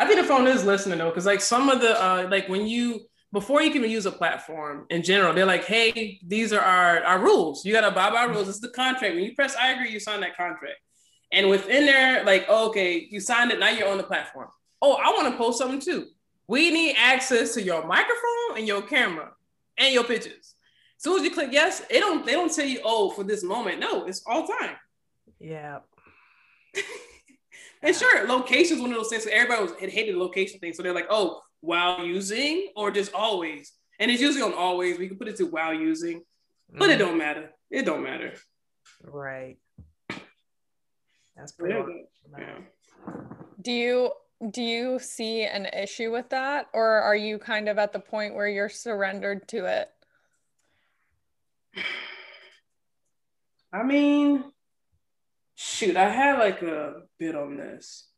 I think the phone is listening though, because like some of the uh like when you before you can use a platform in general, they're like, hey, these are our, our rules. You gotta abide by rules. This is the contract. When you press I agree, you sign that contract. And within there, like, oh, okay, you signed it, now you're on the platform. Oh, I want to post something too. We need access to your microphone and your camera and your pictures. As soon as you click yes, they don't they don't tell you, oh, for this moment. No, it's all time. Yeah. And sure, locations one of those things. So everybody was had hated the location thing. So they're like, oh, while using or just always. And it's usually on always. We can put it to while using, but mm. it don't matter. It don't matter. Right. That's pretty. Yeah. Do you do you see an issue with that, or are you kind of at the point where you're surrendered to it? I mean, shoot, I had like a bit on this.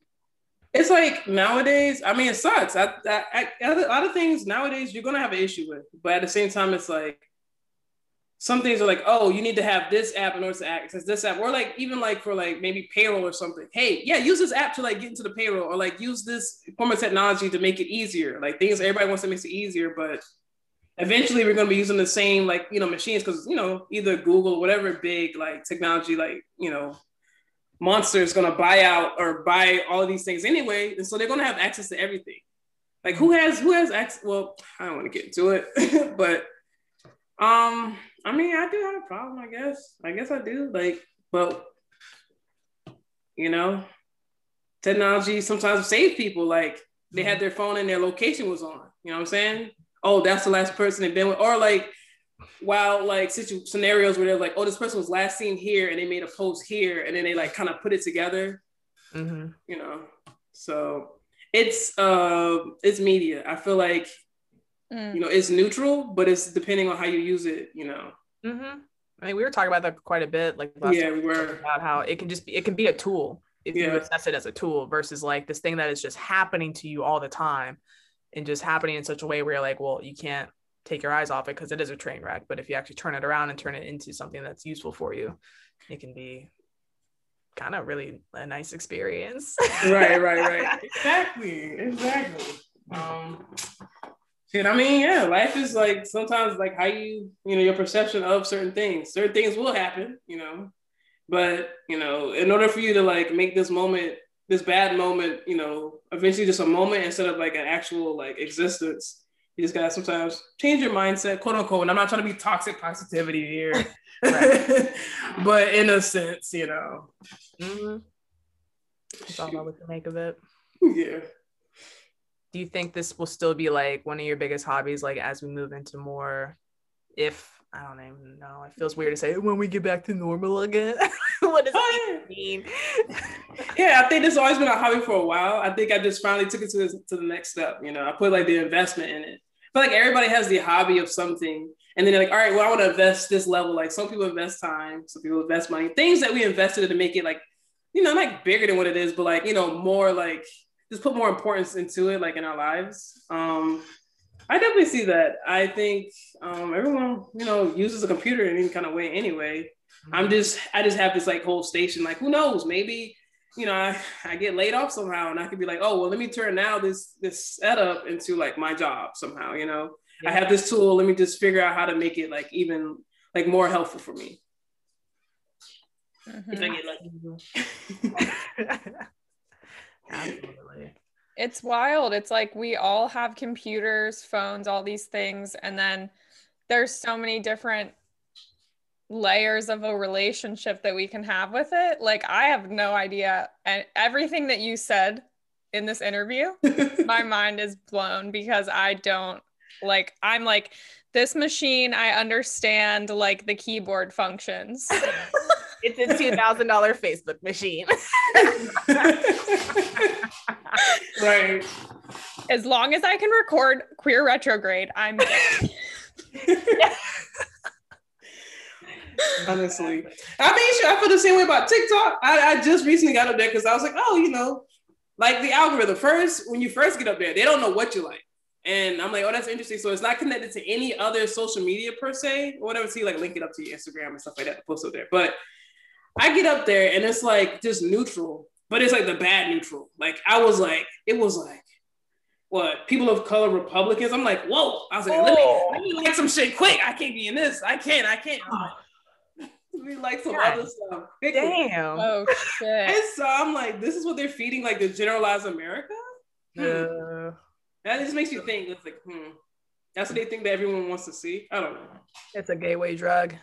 It's like nowadays, I mean, it sucks. I, lot of things nowadays you're gonna have an issue with, but at the same time, it's like some things are like, oh, you need to have this app in order to access this app, or like even like for like maybe payroll or something. Hey, yeah, use this app to like get into the payroll, or like use this form of technology to make it easier. Like things everybody wants to make it easier, but eventually we're going to be using the same like you know machines because you know either google whatever big like technology like you know monster is going to buy out or buy all of these things anyway and so they're going to have access to everything. Like who has who has access well i don't want to get into it but um i mean i do have a problem i guess. I guess i do like but you know technology sometimes save people like they had mm-hmm. their phone and their location was on you know what i'm saying? Oh that's the last person they've been with or like while like situ- scenarios where they're like, oh, this person was last seen here and they made a post here and then they like kind of put it together. Mm-hmm. You know, so it's uh it's media. I feel like mm. you know it's neutral, but it's depending on how you use it. You know. Mm-hmm. I mean, we were talking about that quite a bit, like last yeah, we were about how it can just be it can be a tool if yeah. you assess it as a tool versus like this thing that is just happening to you all the time and just happening in such a way where you're like, well, you can't take your eyes off it because it is a train wreck. But if you actually turn it around and turn it into something that's useful for you, it can be kind of really a nice experience. right, right, right. Exactly, exactly. Um, shit, I mean, yeah, life is like sometimes like how you, you know, your perception of certain things. Certain things will happen, you know, but you know, in order for you to like make this moment, this bad moment, you know, eventually just a moment instead of like an actual like existence you just gotta sometimes change your mindset, quote unquote. And I'm not trying to be toxic positivity here, but in a sense, you know. Mm-hmm. It's all to make of it. Yeah. Do you think this will still be like one of your biggest hobbies, like as we move into more, if I don't even know, it feels weird to say when we get back to normal again. what does oh, that mean? yeah, I think this has always been a hobby for a while. I think I just finally took it to, to the next step. You know, I put like the investment in it. I feel like everybody has the hobby of something. And then they're like, all right, well, I want to invest this level. Like some people invest time, some people invest money, things that we invested in to make it like, you know, like bigger than what it is, but like, you know, more like just put more importance into it, like in our lives. Um, I definitely see that. I think um, everyone, you know, uses a computer in any kind of way anyway. I'm just I just have this like whole station. Like who knows? Maybe you know I, I get laid off somehow, and I could be like, oh well, let me turn now this this setup into like my job somehow. You know, yeah. I have this tool. Let me just figure out how to make it like even like more helpful for me. Mm-hmm. Absolutely. It's wild. It's like we all have computers, phones, all these things. And then there's so many different layers of a relationship that we can have with it. Like, I have no idea. And everything that you said in this interview, my mind is blown because I don't like, I'm like, this machine, I understand like the keyboard functions. it's a two thousand dollar Facebook machine. right. As long as I can record queer retrograde, I'm Honestly, I mean, sure, I feel the same way about TikTok. I, I just recently got up there because I was like, oh, you know, like the algorithm. First, when you first get up there, they don't know what you like. And I'm like, oh, that's interesting. So it's not connected to any other social media per se, or whatever. So you like link it up to your Instagram and stuff like that to post up there. But I get up there and it's like just neutral, but it's like the bad neutral. Like I was like, it was like, what people of color Republicans? I'm like, whoa! I was like, let, me, let me like some shit quick. I can't be in this. I can't. I can't. let me like some God. other stuff. Damn. Oh shit. And so I'm like, this is what they're feeding like the generalized America. Hmm. Uh, that just makes you think. It's like, hmm. That's what they think that everyone wants to see. I don't know. It's a gateway drug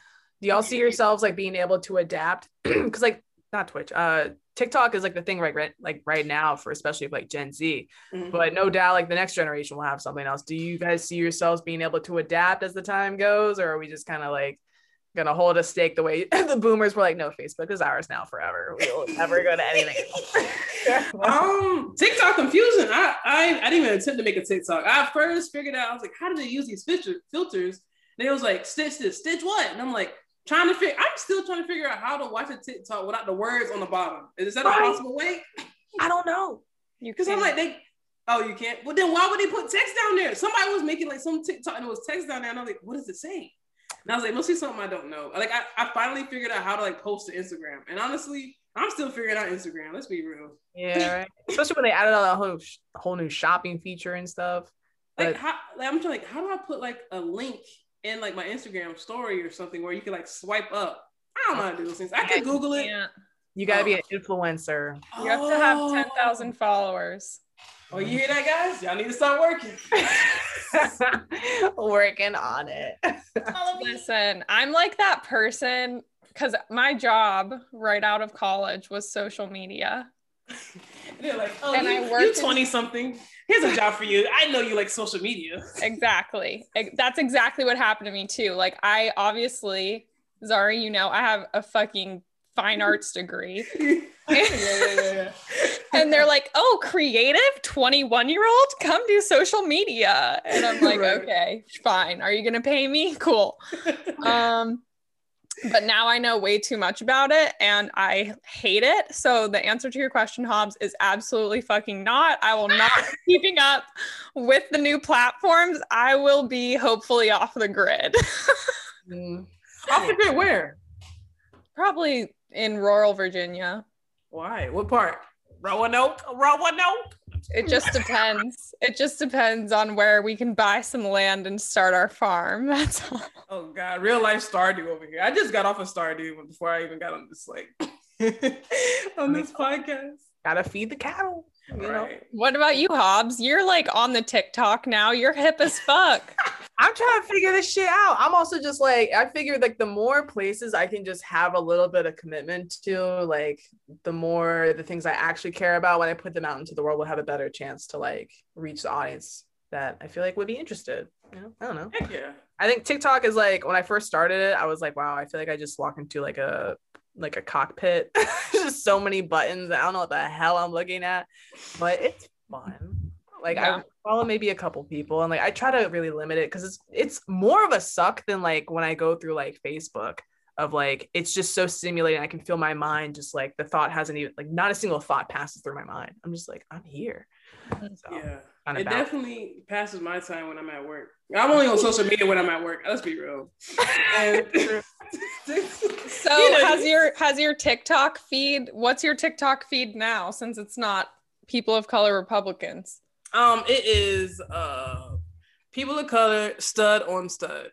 do y'all see yourselves like being able to adapt? Because like not twitch uh tiktok is like the thing right, right like right now for especially like gen z. Mm-hmm. but no doubt like the next generation will have something else. Do you guys see yourselves being able to adapt as the time goes or are we just kind of like gonna hold a stake the way the boomers were like no facebook is ours now forever. We'll never go to anything um tiktok confusion. I, I i didn't even attempt to make a tiktok. I first figured out i was like how do they use these filter, filters? And it was like stitch this stitch what? And i'm like trying to figure. I'm still trying to figure out how to watch a TikTok without the words on the bottom. Is that right. a possible way? I don't know. Because I'm like they. Oh, you can't. Well, then why would they put text down there? Somebody was making like some TikTok and it was text down there, and I was like, what does it say? And I was like, mostly something I don't know. Like I, I finally figured out how to like post to Instagram, and honestly, I'm still figuring out Instagram. Let's be real. Yeah, right. especially when they added all that whole whole new shopping feature and stuff. Like, how, like I'm trying, like, how do I put like a link in like my Instagram story or something where you can like swipe up. I don't know how to do those things. I can Google it. You gotta oh. be an oh. influencer. You have to have oh. 10,000 followers. Oh, you hear that, guys? Y'all need to start working. working on it. Listen, I'm like that person because my job right out of college was social media. They're like, oh, and you, I worked you 20 something here's a job for you. I know you like social media. Exactly. That's exactly what happened to me too. Like I obviously, Zari, you know, I have a fucking fine arts degree. yeah, yeah, yeah, and they're like, oh, creative 21 year old, come do social media. And I'm like, right. okay, fine. Are you going to pay me? Cool. Um, but now I know way too much about it and I hate it. So the answer to your question, Hobbs, is absolutely fucking not. I will not be keeping up with the new platforms. I will be hopefully off the grid. mm. Off the grid where? Probably in rural Virginia. Why? What part? Roanoke? Roanoke? It just depends. it just depends on where we can buy some land and start our farm. That's all. Oh God, real life Stardew over here. I just got off of Stardew before I even got on this like on this podcast. Gotta feed the cattle. You right. know? What about you, Hobbs? You're like on the TikTok now. You're hip as fuck. I'm trying to figure this shit out. I'm also just like, I figured like the more places I can just have a little bit of commitment to, like the more the things I actually care about when I put them out into the world will have a better chance to like reach the audience that I feel like would be interested. You know, I don't know. Heck yeah. I think TikTok is like when I first started it, I was like, wow, I feel like I just walk into like a like a cockpit. just so many buttons. I don't know what the hell I'm looking at, but it's fun. Like yeah. I follow maybe a couple people and like I try to really limit it because it's it's more of a suck than like when I go through like Facebook of like it's just so stimulating. I can feel my mind just like the thought hasn't even like not a single thought passes through my mind. I'm just like, I'm here. Mm-hmm. So, yeah. It definitely passes my time when I'm at work. I'm only on social media when I'm at work. Let's be real. And, so you know, has your has your TikTok feed? What's your TikTok feed now? Since it's not people of color Republicans. Um, it is uh people of color stud on stud.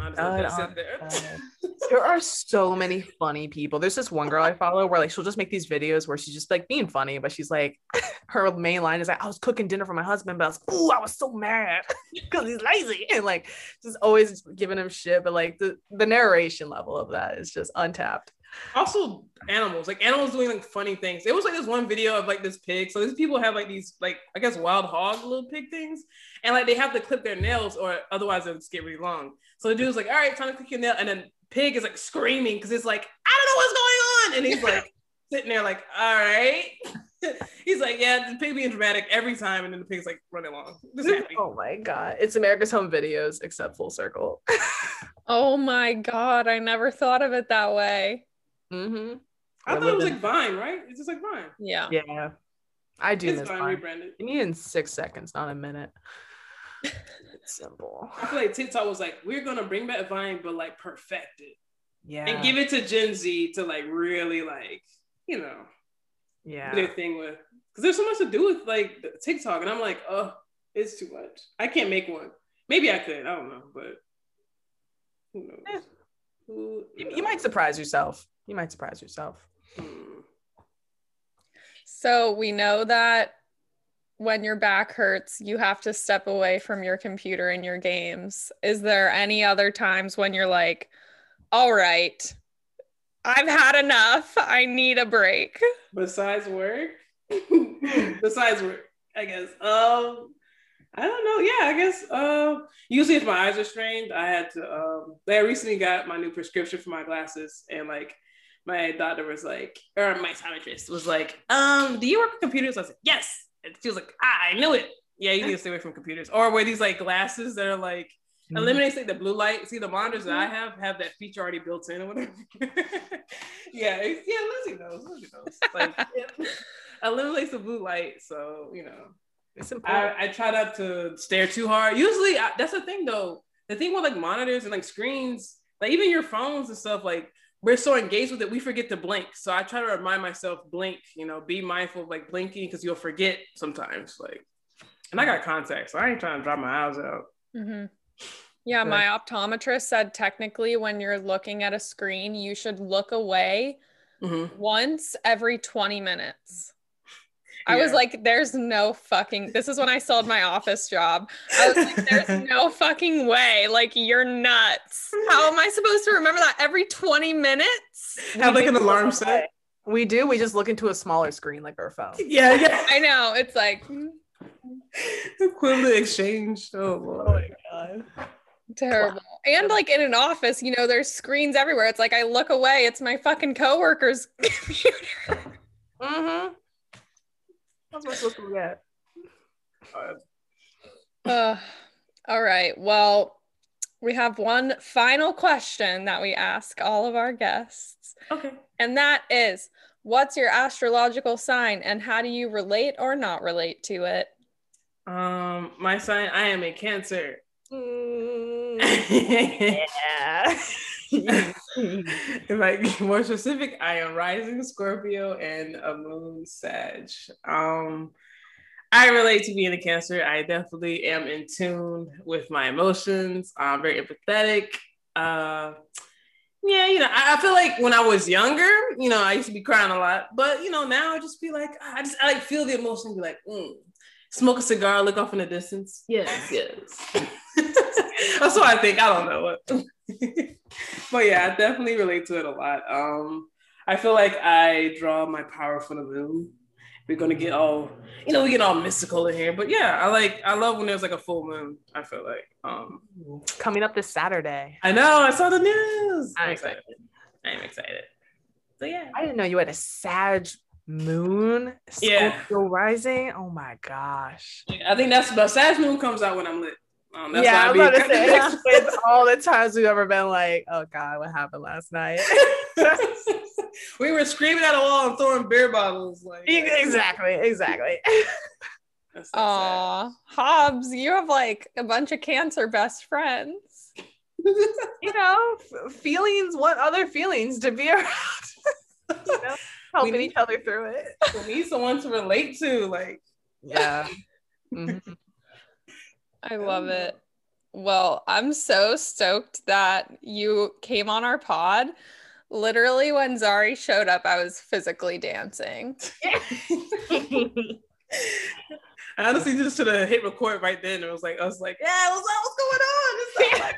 I just let that sit there. There are so many funny people. There's this one girl I follow where like she'll just make these videos where she's just like being funny, but she's like her main line is like, I was cooking dinner for my husband, but I was oh, I was so mad because he's lazy. And like just always giving him shit. But like the, the narration level of that is just untapped. Also animals, like animals doing like funny things. It was like this one video of like this pig. So these people have like these like I guess wild hog little pig things, and like they have to clip their nails or otherwise it'll just get really long. So the dude's like, all right, time to clip your nail, and then pig is like screaming because it's like I don't know what's going on, and he's like sitting there like, all right. he's like, yeah, the pig being dramatic every time, and then the pig's like running along. Oh my god, it's America's Home Videos except full circle. Oh my god, I never thought of it that way. Mm-hmm. I thought it was like Vine, right? It's just like Vine. Yeah. Yeah, I do It's miss Vine Vine. rebranded. You need in six seconds, not a minute. it's simple. I feel like TikTok was like, we're gonna bring back Vine, but like perfect it Yeah. and give it to Gen Z to like really like, you know, yeah. their thing with. Because there's so much to do with like TikTok, and I'm like, oh, it's too much. I can't make one. Maybe I could. I don't know, but who knows? Eh. Who You, you might surprise yourself. You might surprise yourself. Hmm. So we know that when your back hurts, you have to step away from your computer and your games. Is there any other times when you're like, all right, I've had enough. I need a break. Besides work, besides work, I guess. Um, I don't know. Yeah, I guess. Uh, usually if my eyes are strained, I had to. Um, I recently got my new prescription for my glasses, and like my daughter was like, or my optometrist was like, um, do you work with computers? I was like, yes. And she was like, ah, I knew it. Yeah, you need to stay away from computers. Or wear these like glasses that are like eliminates like the blue light. See, the monitors that I have have that feature already built in or whatever. yeah, yeah, Lizzie knows. Lizzie knows. Like, it eliminates the blue light, so you know. It's important. I, I try not to stare too hard. Usually, I, that's the thing though. The thing with like monitors and like screens, like even your phones and stuff, like we're so engaged with it, we forget to blink. So I try to remind myself, blink. You know, be mindful of like blinking because you'll forget sometimes. Like, and I got contacts, so I ain't trying to dry my eyes out. hmm Yeah, my optometrist said technically when you're looking at a screen, you should look away Mhm. once every 20 minutes. I was like, there's no fucking, this is when I sold my office job. I was like, there's no fucking way. Like, you're nuts. How am I supposed to remember that every 20 minutes? Have like an alarm set. We do. We just look into a smaller screen like our phone. Yeah, yeah. I know. It's like mm, Equivalent exchange. Oh my god. terrible. And like in an office, you know, there's screens everywhere. It's like I look away, it's my fucking coworker's computer. Mm-hmm. That's what we're supposed to get. Uh, all right. Well, we have one final question that we ask all of our guests, Okay. and that is what's your astrological sign and how do you relate or not relate to it? Um, my sign, I am a cancer. Mm, if. I more specific, I am rising Scorpio and a moon Sag. Um, I relate to being a Cancer. I definitely am in tune with my emotions. I'm very empathetic. Uh, yeah, you know, I, I feel like when I was younger, you know, I used to be crying a lot, but you know, now I just be like, I just I like feel the emotion, be like, mm. Smoke a cigar, look off in the distance. Yes, yes. That's what I think. I don't know what. but yeah, I definitely relate to it a lot. Um, I feel like I draw my power from the moon. We're gonna get all, you know, we get all mystical in here. But yeah, I like, I love when there's like a full moon. I feel like, um, Coming up this Saturday. I know, I saw the news. I'm I'm excited. I'm excited. So yeah, I didn't know you had a Sag moon, Yeah. Scorpio rising. Oh my gosh. I think that's the Sag moon comes out when I'm lit. Um, that's yeah, I why was about to say it explains all the times we've ever been like, oh God, what happened last night? we were screaming at a wall and throwing beer bottles. Like exactly, exactly. That's so sad. Hobbs, you have like a bunch of cancer best friends. you know, f- feelings, what other feelings to be around? you know, helping need- each other through it. we need someone to relate to. Like, Yeah. Mhm. I love it. Well, I'm so stoked that you came on our pod. Literally, when Zari showed up, I was physically dancing. I honestly just should have hit record right then. It was like, I was like, yeah, what's, what's going on? It's so much.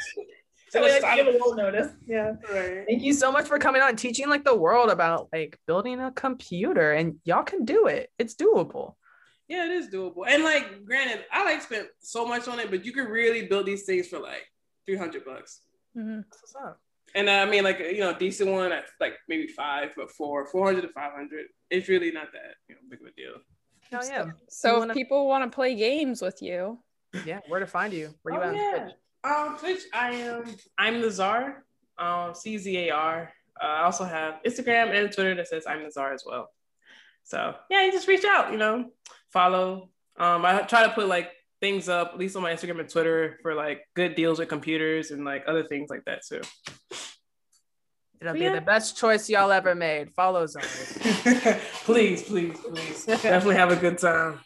So like, give a little notice. Yeah. Right. Thank you so much for coming on teaching like the world about like building a computer and y'all can do it. It's doable. Yeah, it is doable. And like granted, I like spent so much on it, but you can really build these things for like 300 bucks. Mm-hmm. what's up. And uh, I mean, like you know, a decent one at like maybe five, but four, 400 to 500. It's really not that you know big of a deal. Hell yeah. So if wanna... people want to play games with you, yeah, where to find you? Where you oh, at? Yeah. Um, Twitch, I am. I'm the Czar. Um, C Z A R. Uh, I also have Instagram and Twitter that says I'm the Czar as well. So yeah, you just reach out. You know, follow. Um, I try to put like things up, at least on my Instagram and Twitter, for like good deals with computers and like other things like that too. It'll be the best choice y'all ever made. Follow Zoe. please, please, please. Definitely have a good time.